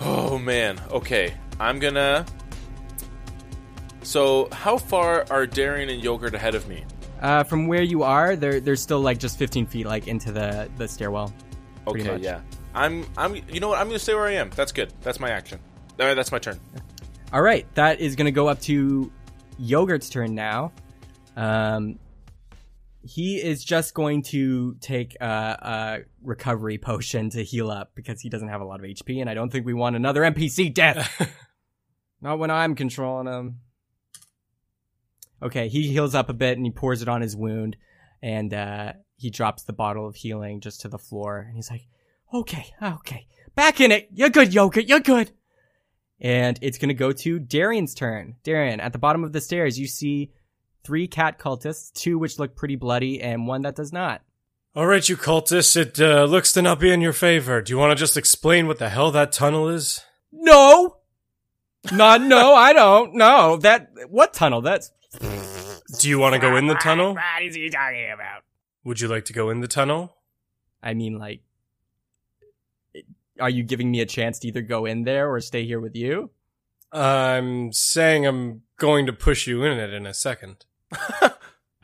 Oh man. Okay. I'm gonna. So, how far are Darian and Yogurt ahead of me? Uh, from where you are, they're they're still like just 15 feet like into the the stairwell. Okay, yeah. I'm. I'm. You know what? I'm gonna stay where I am. That's good. That's my action. Uh, that's my turn. All right, that is to go up to Yogurt's turn now. Um, he is just going to take a, a recovery potion to heal up because he doesn't have a lot of HP, and I don't think we want another NPC death. Not when I'm controlling him. Okay, he heals up a bit and he pours it on his wound, and uh, he drops the bottle of healing just to the floor, and he's like, "Okay, okay, back in it. You're good, Yogurt. You're good." And it's going to go to Darian's turn. Darian, at the bottom of the stairs, you see three cat cultists, two which look pretty bloody, and one that does not. All right, you cultists, it uh, looks to not be in your favor. Do you want to just explain what the hell that tunnel is? No! Not, no, I don't. No, that, what tunnel? That's, Do you want to go in the tunnel? what is he talking about? Would you like to go in the tunnel? I mean, like, are you giving me a chance to either go in there or stay here with you? I'm saying I'm going to push you in it in a second.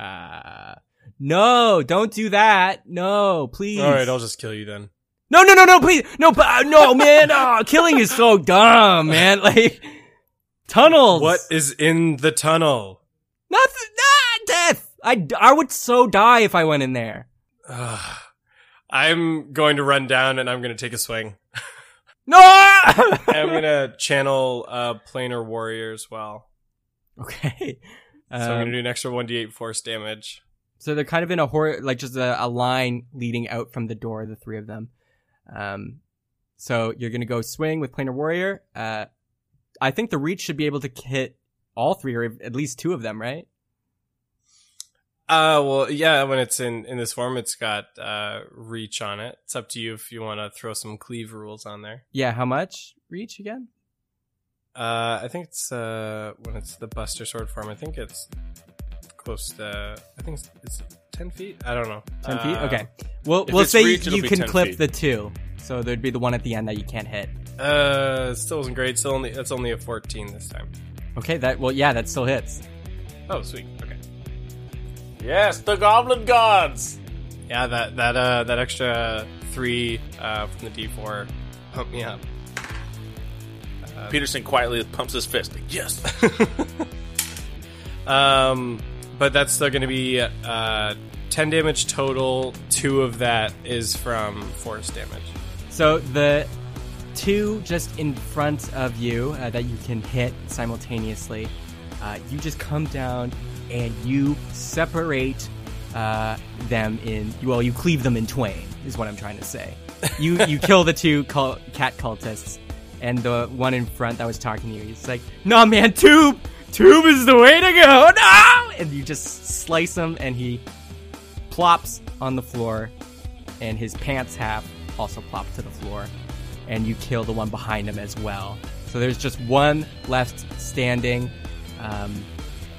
Uh, no, don't do that. No, please. All right, I'll just kill you then. No, no, no, no, please. No, but, uh, no, man. Oh, killing is so dumb, man. Like, tunnels. What is in the tunnel? Nothing. Ah, death. I, I would so die if I went in there. I'm going to run down and I'm going to take a swing. No! I'm going to channel uh, planar warrior as well. okay. So I'm Um, going to do an extra 1d8 force damage. so they're kind of in a hor- like just a, a line leading out from the door, the three of them. Um, so you're gonna go swing with planar warrior. Uh, I think the reach should be able to hit all three or at least two of them, right? Uh, well, yeah, when it's in, in this form, it's got uh, reach on it. It's up to you if you want to throw some cleave rules on there. Yeah. How much reach again? Uh, I think it's uh, when it's the Buster Sword form. I think it's close to. I think it's, it's ten feet. I don't know. Ten feet. Uh, Okay. We'll if we'll it's say reach, you, it'll you be can 10 clip feet. the two. So there'd be the one at the end that you can't hit. Uh, still wasn't great. Still only that's only a fourteen this time. Okay. That well, yeah, that still hits. Oh, sweet. Okay. Yes, the Goblin Gods. Yeah, that that uh that extra three uh from the D four pumped me up. Peterson quietly pumps his fist. Like, yes. Um, but that's still going to be uh, 10 damage total. Two of that is from force damage. So the two just in front of you uh, that you can hit simultaneously, uh, you just come down and you separate uh, them in. Well, you cleave them in twain. Is what I'm trying to say. You you kill the two cul- cat cultists, and the one in front that was talking to you. He's like, "Nah, man, tube, tube is the way to go." No, and you just slice him, and he plops on the floor, and his pants half also plops to the floor, and you kill the one behind him as well. So there's just one left standing, um,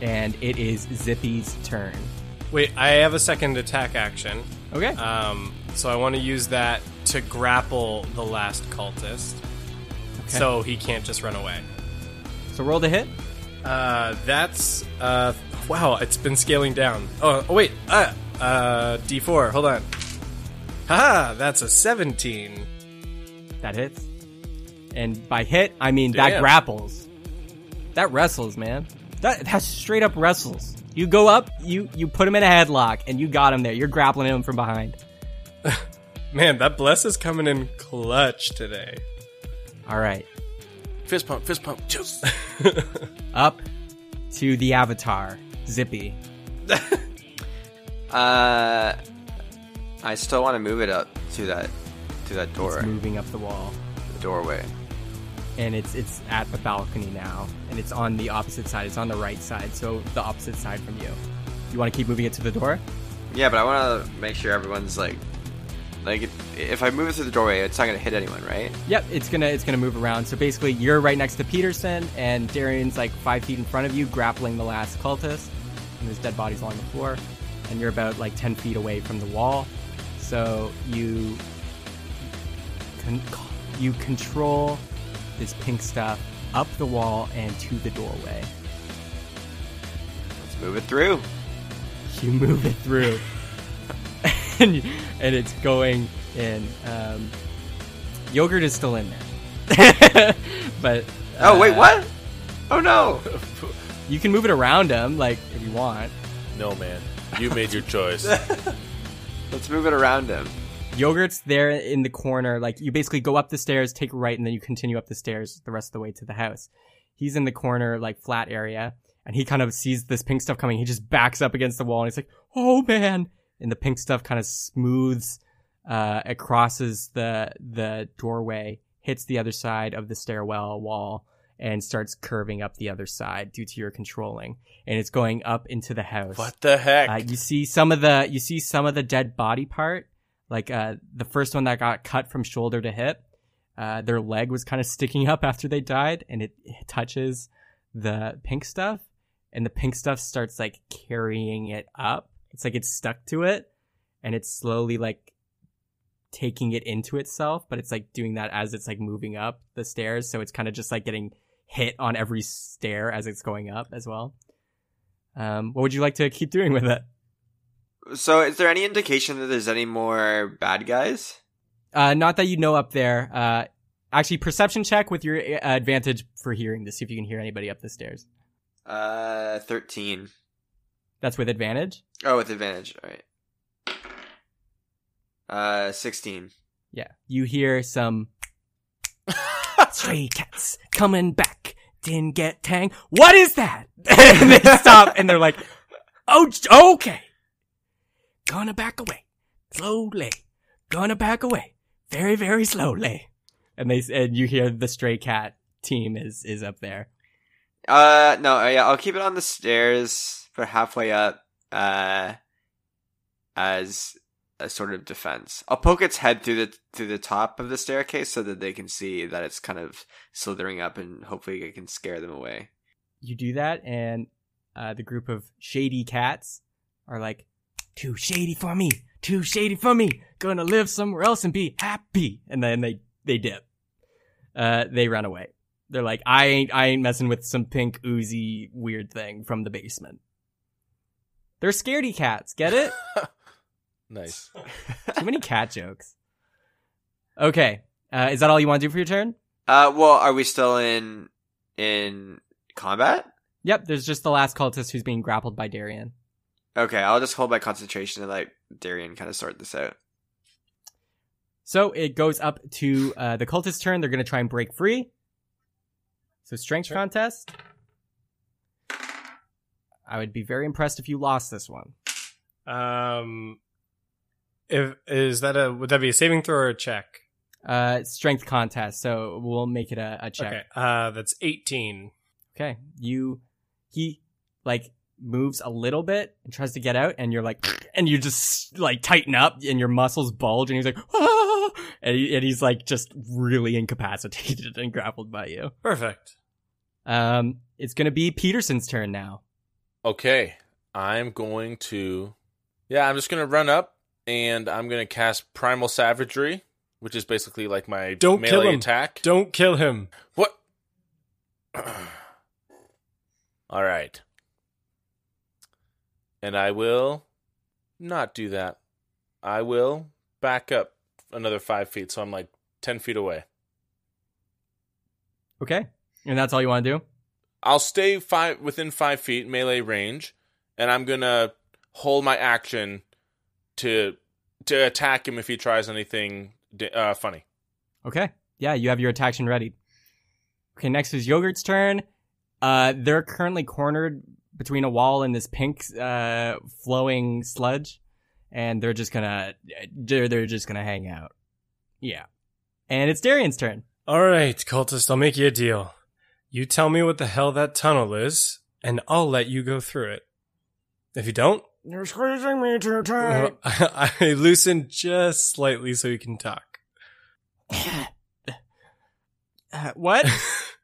and it is Zippy's turn. Wait, I have a second attack action. Okay. Um, so I want to use that to grapple the last cultist, so he can't just run away. so roll the hit. Uh, that's uh, wow. It's been scaling down. Oh, oh wait. Uh, uh, D four. Hold on. Haha, that's a seventeen. That hits. And by hit, I mean that Damn. grapples. That wrestles, man. That that straight up wrestles. You go up, you you put him in a headlock, and you got him there. You're grappling him from behind. Man, that bless is coming in clutch today. All right, Fist pump, fist pump. Just. up to the avatar, Zippy. Uh, I still want to move it up to that to that door It's moving up the wall, The doorway. and it's it's at the balcony now, and it's on the opposite side. It's on the right side, so the opposite side from you. You want to keep moving it to the door? Yeah, but I want to make sure everyone's like, like if, if I move it through the doorway, it's not gonna hit anyone, right? Yep, it's gonna it's gonna move around. So basically, you're right next to Peterson, and Darian's like five feet in front of you, grappling the last cultist, and there's dead bodies along the floor, and you're about like ten feet away from the wall. So you con- you control this pink stuff up the wall and to the doorway. Let's move it through. You move it through, and, and it's going in. Um, yogurt is still in there, but Oh wait, uh, what? Oh no! You can move it around him, like if you want. No, man. You made your choice. Let's move it around him. Yogurt's there in the corner. Like you basically go up the stairs, take right, and then you continue up the stairs the rest of the way to the house. He's in the corner, like flat area, and he kind of sees this pink stuff coming. He just backs up against the wall, and he's like, "Oh man!" And the pink stuff kind of smooths, uh, it crosses the the doorway, hits the other side of the stairwell wall, and starts curving up the other side due to your controlling. And it's going up into the house. what the heck? Uh, you see some of the you see some of the dead body part, like uh, the first one that got cut from shoulder to hip. Uh, their leg was kind of sticking up after they died, and it, it touches the pink stuff, and the pink stuff starts like carrying it up. It's like it's stuck to it, and it's slowly like taking it into itself, but it's like doing that as it's like moving up the stairs. So it's kind of just like getting hit on every stair as it's going up as well. Um, what would you like to keep doing with it? So, is there any indication that there's any more bad guys? Uh, not that you know up there. Uh, actually, perception check with your uh, advantage for hearing to see if you can hear anybody up the stairs. Uh, thirteen. That's with advantage. Oh, with advantage. All right. Uh, sixteen. Yeah, you hear some stray cats coming back. Didn't get tang. What is that? and they stop and they're like, "Oh, okay. Gonna back away slowly. Gonna back away very, very slowly." And they and you hear the stray cat team is is up there. Uh, no, uh, yeah, I'll keep it on the stairs for halfway up. Uh, as a sort of defense. I'll poke its head through the through the top of the staircase so that they can see that it's kind of slithering up, and hopefully it can scare them away. you do that, and uh, the group of shady cats are like, "Too shady for me, too shady for me. Gonna live somewhere else and be happy." And then they they dip. Uh, they run away. They're like, "I ain't I ain't messing with some pink oozy weird thing from the basement." They're scaredy cats. Get it? nice. Too many cat jokes. Okay, uh, is that all you want to do for your turn? Uh, well, are we still in in combat? Yep. There's just the last cultist who's being grappled by Darian. Okay, I'll just hold my concentration and let Darian kind of sort this out. So it goes up to uh, the cultist turn. They're going to try and break free. So strength contest. I would be very impressed if you lost this one. Um, if is that a would that be a saving throw or a check? Uh, strength contest, so we'll make it a, a check. Okay, uh, that's eighteen. Okay. You, he, like, moves a little bit and tries to get out, and you're like, and you just, like, tighten up, and your muscles bulge, and he's like, ah! and, he, and he's, like, just really incapacitated and grappled by you. Perfect. Um, it's gonna be Peterson's turn now. Okay, I'm going to. Yeah, I'm just gonna run up and I'm gonna cast Primal Savagery, which is basically like my Don't melee kill him. attack. Don't kill him. What? All right. And I will not do that. I will back up another five feet, so I'm like ten feet away. Okay. And that's all you want to do? I'll stay five within five feet melee range, and I'm gonna hold my action to to attack him if he tries anything uh, funny. Okay. Yeah, you have your attack ready. Okay, next is Yogurt's turn. Uh, they're currently cornered between a wall and this pink, uh, flowing sludge, and they're just gonna, they're, they're just gonna hang out. Yeah. And it's Darian's turn. All right, cultist, I'll make you a deal. You tell me what the hell that tunnel is, and I'll let you go through it. If you don't, You're squeezing me too tight. I, I loosen just slightly so you can talk. Uh, what?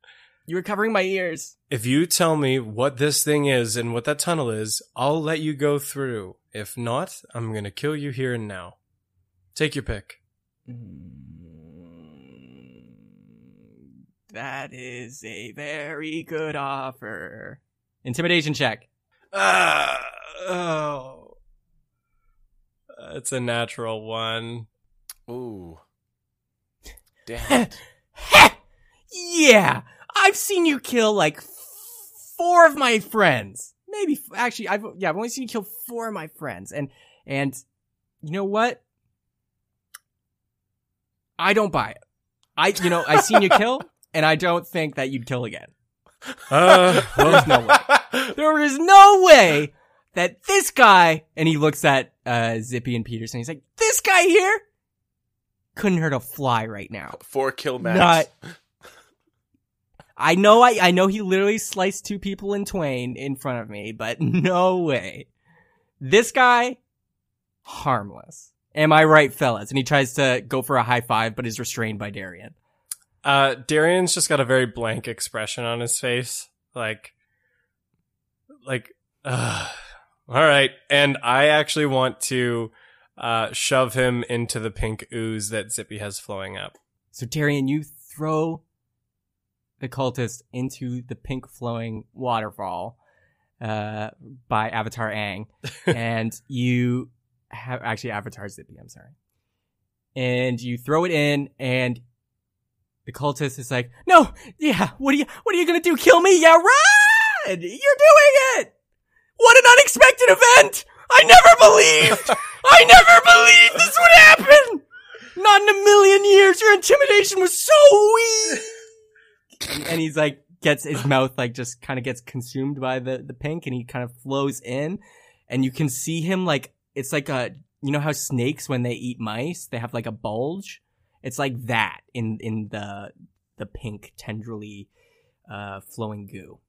you were covering my ears. If you tell me what this thing is and what that tunnel is, I'll let you go through. If not, I'm gonna kill you here and now. Take your pick. That is a very good offer. Intimidation check. Ah, oh. It's a natural one. Ooh, damn it! yeah, I've seen you kill like f- four of my friends. Maybe f- actually, I've yeah, I've only seen you kill four of my friends, and and you know what? I don't buy it. I you know I seen you kill, and I don't think that you'd kill again. Uh, well, There's no way. There is no way that this guy, and he looks at uh, Zippy and Peterson. He's like, this guy here couldn't hurt a fly right now. Four kill max. Not- I know, I, I know he literally sliced two people in twain in front of me, but no way. This guy, harmless. Am I right, fellas? And he tries to go for a high five, but is restrained by Darian. Uh, Darian's just got a very blank expression on his face. Like, like, uh, all right. And I actually want to, uh, shove him into the pink ooze that Zippy has flowing up. So Darian, you throw the cultist into the pink flowing waterfall uh, by Avatar Aang, and you have actually Avatar Zippy. I'm sorry, and you throw it in, and the cultist is like, "No, yeah, what are you, what are you gonna do? Kill me? Yeah, run! You're doing it! What an unexpected event! I never believed, I never believed this would happen." Not in a million years. Your intimidation was so weak. and, and he's like, gets his mouth like just kind of gets consumed by the the pink, and he kind of flows in, and you can see him like it's like a you know how snakes when they eat mice they have like a bulge. It's like that in in the the pink tendrily uh flowing goo.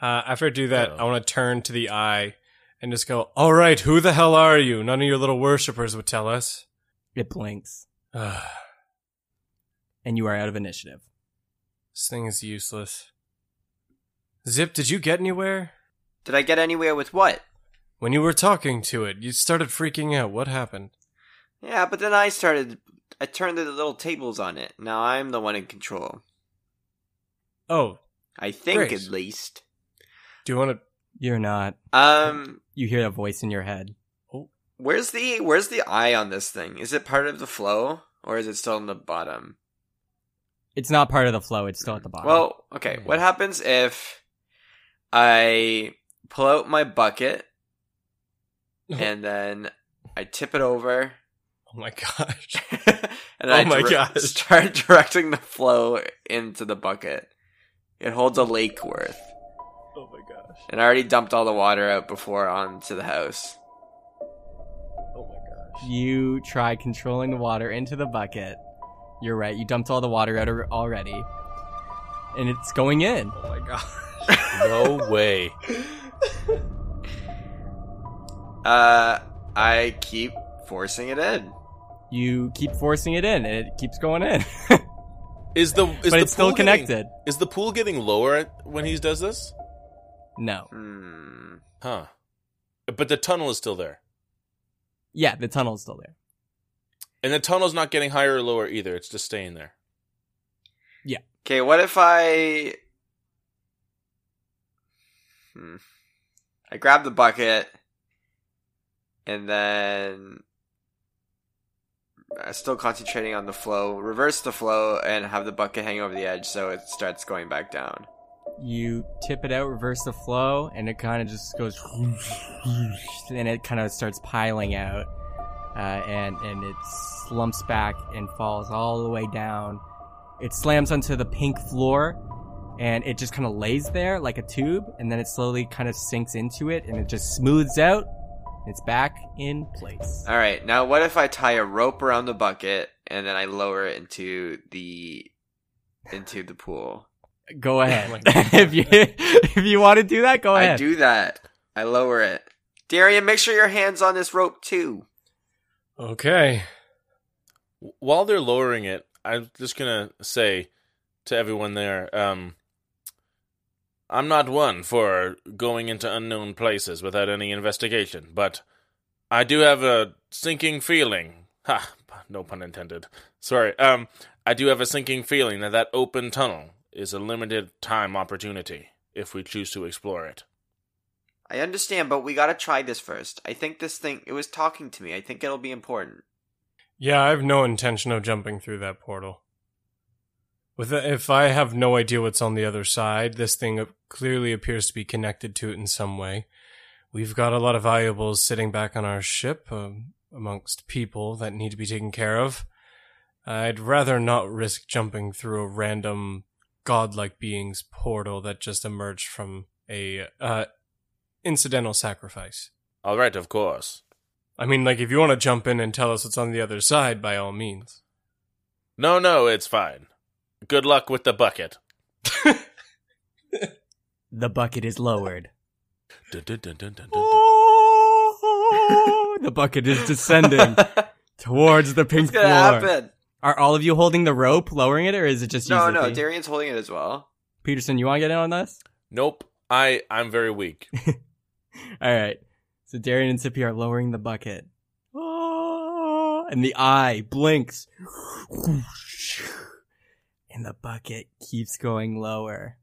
Uh, after I do that, Oh. I want to turn to the eye and just go, all right, who the hell are you? None of your little worshippers would tell us. It blinks, and you are out of initiative. this thing is useless. Zip, did you get anywhere? Did I get anywhere with what? When you were talking to it, you started freaking out. What happened? Yeah, but then I started. I turned the little tables on it. Now I'm the one in control. Oh, I think, Great. at least. do you want to? You're not. Um, You hear a voice in your head. Oh, where's the where's the eye on this thing? Is it part of the flow, or is it still in the bottom? It's not part of the flow. It's still at the bottom. Well, okay. What happens if I pull out my bucket and then I tip it over Oh my gosh! and Oh I my dire- gosh. start directing the flow into the bucket? It holds a lake worth. Oh my gosh! And I already dumped all the water out before onto the house. Oh my gosh. You try controlling the water into the bucket. You're right. You dumped all the water out already, and it's going in. Oh my gosh. No way. Uh, I keep forcing it in. You keep forcing it in, and it keeps going in. Is the is but the it's still pool getting- connected. is the pool getting lower when he does this? No. Hmm. Huh. But the tunnel is still there. Yeah, the tunnel is still there. And the tunnel's not getting higher or lower either. It's just staying there. Yeah. Okay, what if I? Hmm. I grab the bucket, and then still concentrating on the flow. Reverse the flow and have the bucket hang over the edge so it starts going back down. You tip it out, reverse the flow, and it kind of just goes, and it kind of starts piling out, uh, and and it slumps back and falls all the way down. It slams onto the pink floor, and it just kind of lays there like a tube, and then it slowly kind of sinks into it, and it just smooths out. And It's back in place. All right, now what if I tie a rope around the bucket and then I lower it into the into the pool? Go ahead. if you if you want to do that, go I ahead. do that. I lower it. Darian, make sure your hands on this rope too. Okay. While they're lowering it, I'm just gonna say to everyone there, um, I'm not one for going into unknown places without any investigation, but I do have a sinking feeling. Ha! No pun intended. Sorry. Um, I do have a sinking feeling that that open tunnel is a limited time opportunity if we choose to explore it. I understand, but we gotta try this first. I think this thing, it was talking to me. I think it'll be important. Yeah, I have no intention of jumping through that portal. With the, if I have no idea what's on the other side, this thing clearly appears to be connected to it in some way. We've got a lot of valuables sitting back on our ship, um, amongst people that need to be taken care of. I'd rather not risk jumping through a random godlike being's portal that just emerged from a uh, incidental sacrifice. All right, of course. I mean, like, if you want to jump in and tell us what's on the other side, by all means. No, no, it's fine. Good luck with the bucket. the bucket is lowered. Dun, dun, dun, dun, dun, dun, dun. Oh, the bucket is descending towards the pink What's floor. happen? Are all of you holding the rope, lowering it, or is it just you? No, Zippy? no, Darian's holding it as well. Peterson, you want to get in on this? Nope. I I'm very weak. All right. So Darian and Zippy are lowering the bucket. Oh, and the eye blinks. And the bucket keeps going lower.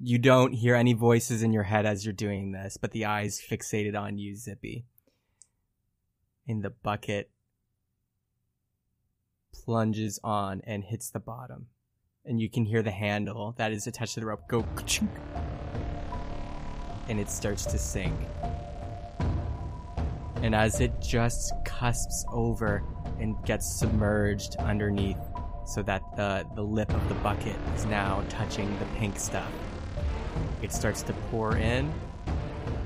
You don't hear any voices in your head as you're doing this, but the eye's fixated on you, Zippy. And the bucket plunges on and hits the bottom. And you can hear the handle that is attached to the rope go and it starts to sink. And as it just cusps over and gets submerged underneath, so that the, the lip of the bucket is now touching the pink stuff, it starts to pour in,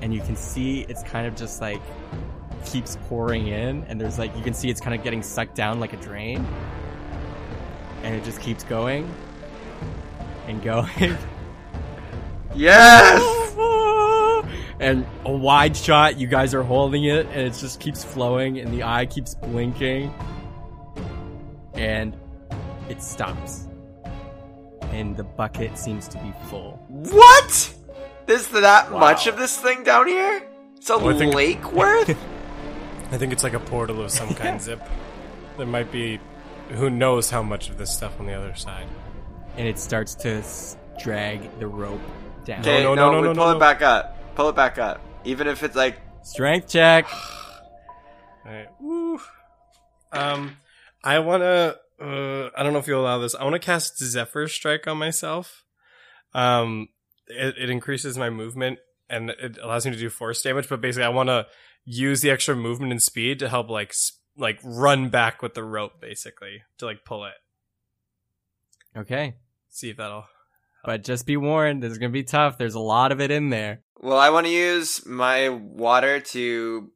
and you can see it's kind of just like keeps pouring in, and there's like you can see it's kind of getting sucked down like a drain, and it just keeps going and going. Yes! and a wide shot, you guys are holding it, and it just keeps flowing, and the eye keeps blinking, and it stops. And the bucket seems to be full. What? There's that much of this thing down here? It's a I think- lake worth? I think it's like a portal of some kind, Zip. There might be. Who knows how much of this stuff on the other side. And it starts to drag the rope down. Okay, no, no, no, no, we no, pull no, it no. back up. Pull it back up. Even if it's like, Strength check. Alright. Woo. Um, I wanna. Uh, I don't know if you'll allow this. I want to cast Zephyr Strike on myself. Um, it, it increases my movement and it allows me to do force damage. But basically, I want to use the extra movement and speed to help like s- like run back with the rope, basically to like pull it. Okay. See if that'll But just be warned, this is gonna be tough. There's a lot of it in there. Well, I want to use my water to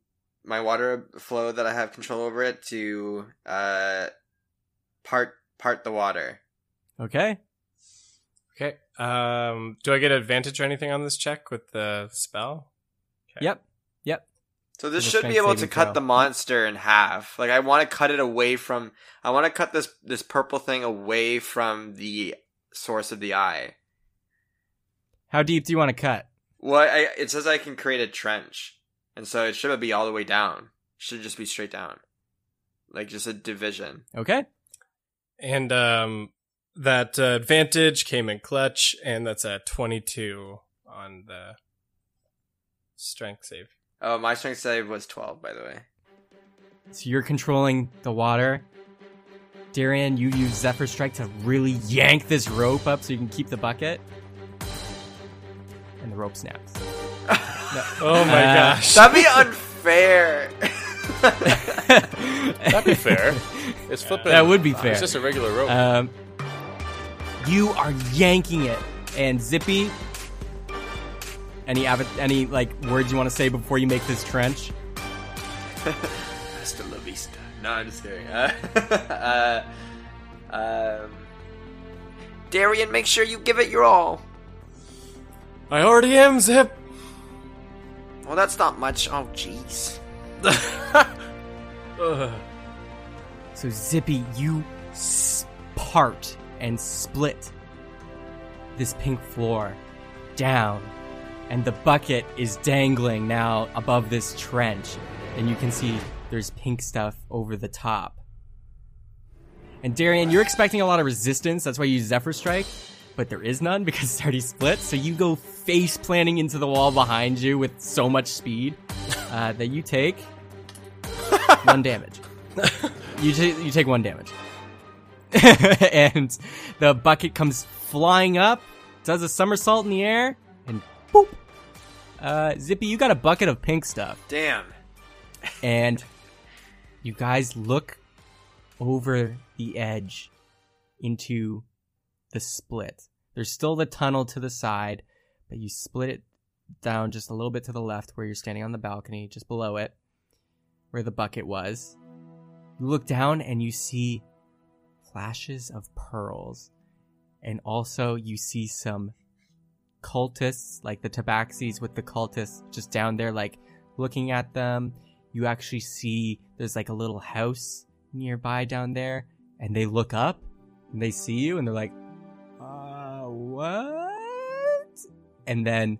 my water flow that I have control over it to uh part part the water. Okay. Okay. Um, do I get advantage or anything on this check with the spell? Okay. Yep. Yep. So this should be able to cut throw. the monster in half. Like I want to cut it away from. I want to cut this this purple thing away from the source of the eye. How deep do you want to cut? Well, I, it says I can create a trench, and so it should be all the way down. Should just be straight down, like just a division. Okay. And um, that uh, advantage came in clutch, and that's a 22 on the strength save. Oh, my strength save was twelve, by the way. So you're controlling the water. Darian, you use Zephyr Strike to really yank this rope up so you can keep the bucket. And the rope snaps. Oh my Uh, gosh. That'd be unfair. That'd be fair. It's flipping. That would be fair. It's just a regular rope. Um, you are yanking it, and Zippy. Any av- any like words you want to say before you make this trench? Hasta la vista. No, I'm just kidding. Uh, uh, um, Darian, make sure you give it your all. I already am, Zip. Well, that's not much. Oh, jeez. So Zippy, you part and split this pink floor down, and the bucket is dangling now above this trench, and you can see there's pink stuff over the top. And Darian, you're expecting a lot of resistance. That's why you use Zephyr Strike, but there is none because it's already split. So you go face planting into the wall behind you with so much speed uh, that you take one damage. you ta- you take one damage, and the bucket comes flying up, does a somersault in the air, and boop. Uh, Zippy, you got a bucket of pink stuff Damn. and you guys look over the edge into the split. There's still the tunnel to the side, but you split it down just a little bit to the left where you're standing on the balcony, just below it, where the bucket was. You look down and you see flashes of pearls. And also you see some cultists, like the tabaxis with the cultists just down there, like looking at them. You actually see there's like a little house nearby down there, and they look up and they see you and they're like, uh, what? And then,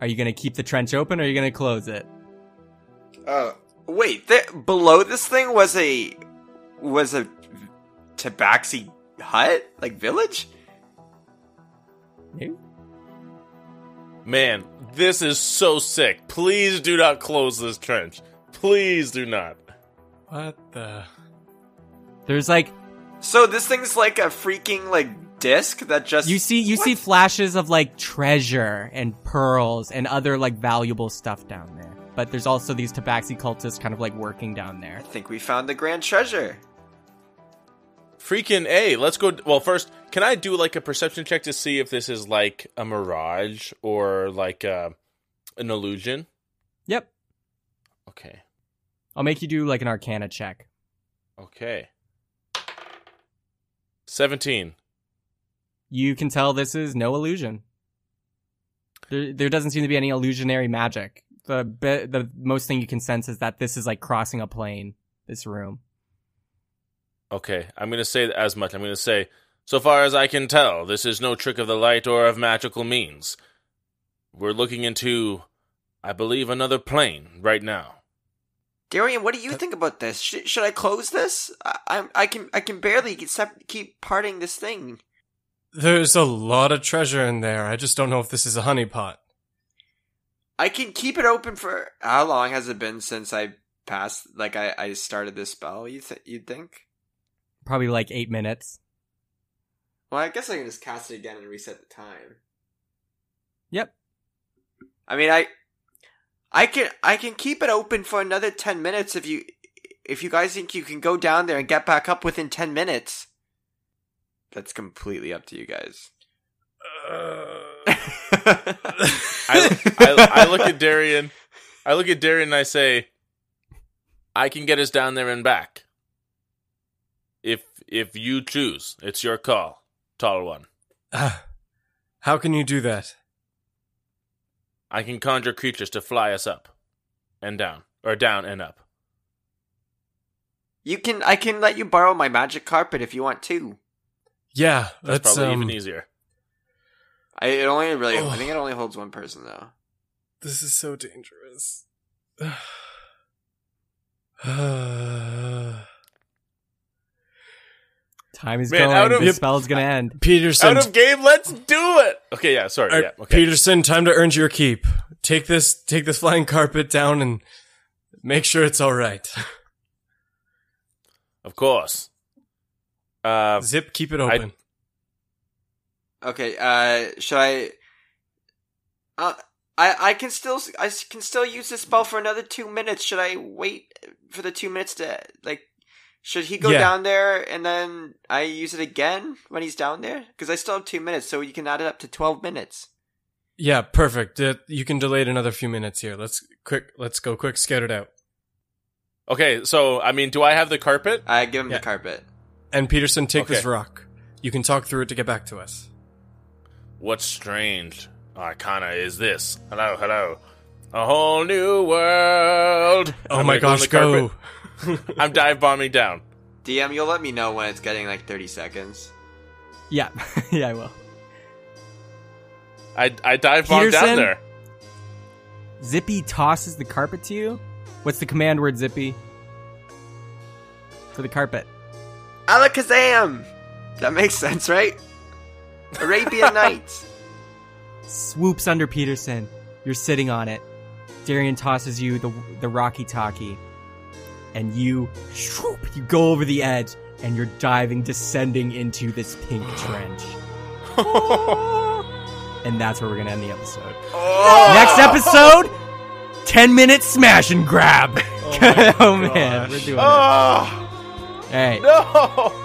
are you gonna keep the trench open or are you gonna close it? Oh, wait. There, below this thing was a was a tabaxi hut, like village. Maybe? Man, this is so sick. Please do not close this trench. Please do not. What the? There's like So this thing's like a freaking like disc that just you see you see flashes of like treasure and pearls and other like valuable stuff down there. But there's also these tabaxi cultists kind of like working down there. I think we found the grand treasure. Freaking A. Let's go. Well, first, can I do like a perception check to see if this is like a mirage or like uh, an illusion? Yep. Okay. I'll make you do like an arcana check. Okay. 17. You can tell this is no illusion. There, there doesn't seem to be any illusionary magic. The be- the most thing you can sense is that this is like crossing a plane. This room. Okay, I'm going to say as much. I'm going to say, so far as I can tell, this is no trick of the light or of magical means. We're looking into, I believe, another plane right now. Darian, what do you think about this? Sh- should I close this? I, I'm I can I can barely keep, keep parting this thing. There's a lot of treasure in there. I just don't know if this is a honeypot. I can keep it open for how long has it been since I passed? Like I, I started this spell. You th- you'd think? Probably like eight minutes. Well, I guess I can just cast it again and reset the time. Yep. I mean, I, I can I can keep it open for another ten minutes if you if you guys think you can go down there and get back up within ten minutes. That's completely up to you guys. Uh, I, I, I look at Darian. I look at Darian and I say, "I can get us down there and back. If if you choose, it's your call, tall one. How can you do that? I can conjure creatures to fly us up and down, or down and up. You can. I can let you borrow my magic carpet if you want to. Yeah, That's let's probably um, even easier. I it only really. Oh. I think it only holds one person though. This is so dangerous. Time is Man, going. out of- the Yep. spell's gonna end. Peterson, Out of game, let's do it. Okay, yeah, sorry, uh, yeah, okay. Peterson, time to earn your keep. Take this, take this flying carpet down and make sure it's all right. Of course. Uh, Zip, keep it open. Okay. Uh, should I? Uh, I I can still I can still use this spell for another two minutes. Should I wait for the two minutes to like? Should he go Yeah. down there and then I use it again when he's down there? Because I still have two minutes, so you can add it up to twelve minutes. yeah, perfect. Uh, you can delay it another few minutes here. Let's quick. Let's go quick. Scout it out. okay, so I mean, do I have the carpet? I give him Yeah. the carpet. And Peterson, take this rock. You can talk through it to get back to us. What strange arcana is this? Hello, hello. A whole new world. Oh I'm my gosh, go. go! in the carpet. I'm dive bombing down. DM, you'll let me know when it's getting like thirty seconds. Yeah, yeah, I will. I I dive bomb down there. Zippy tosses the carpet to you. What's the command word, Zippy? For the carpet. Alakazam. That makes sense, right? Arabian Nights. Swoops under Peterson. You're sitting on it. Darian tosses you the the Rocky Talkie, and you swoop, you go over the edge, and you're diving, descending into this pink trench. and that's where we're gonna end the episode. Oh! Next episode, ten minute smash and grab. Oh, oh man, we're doing it. Oh All right. no!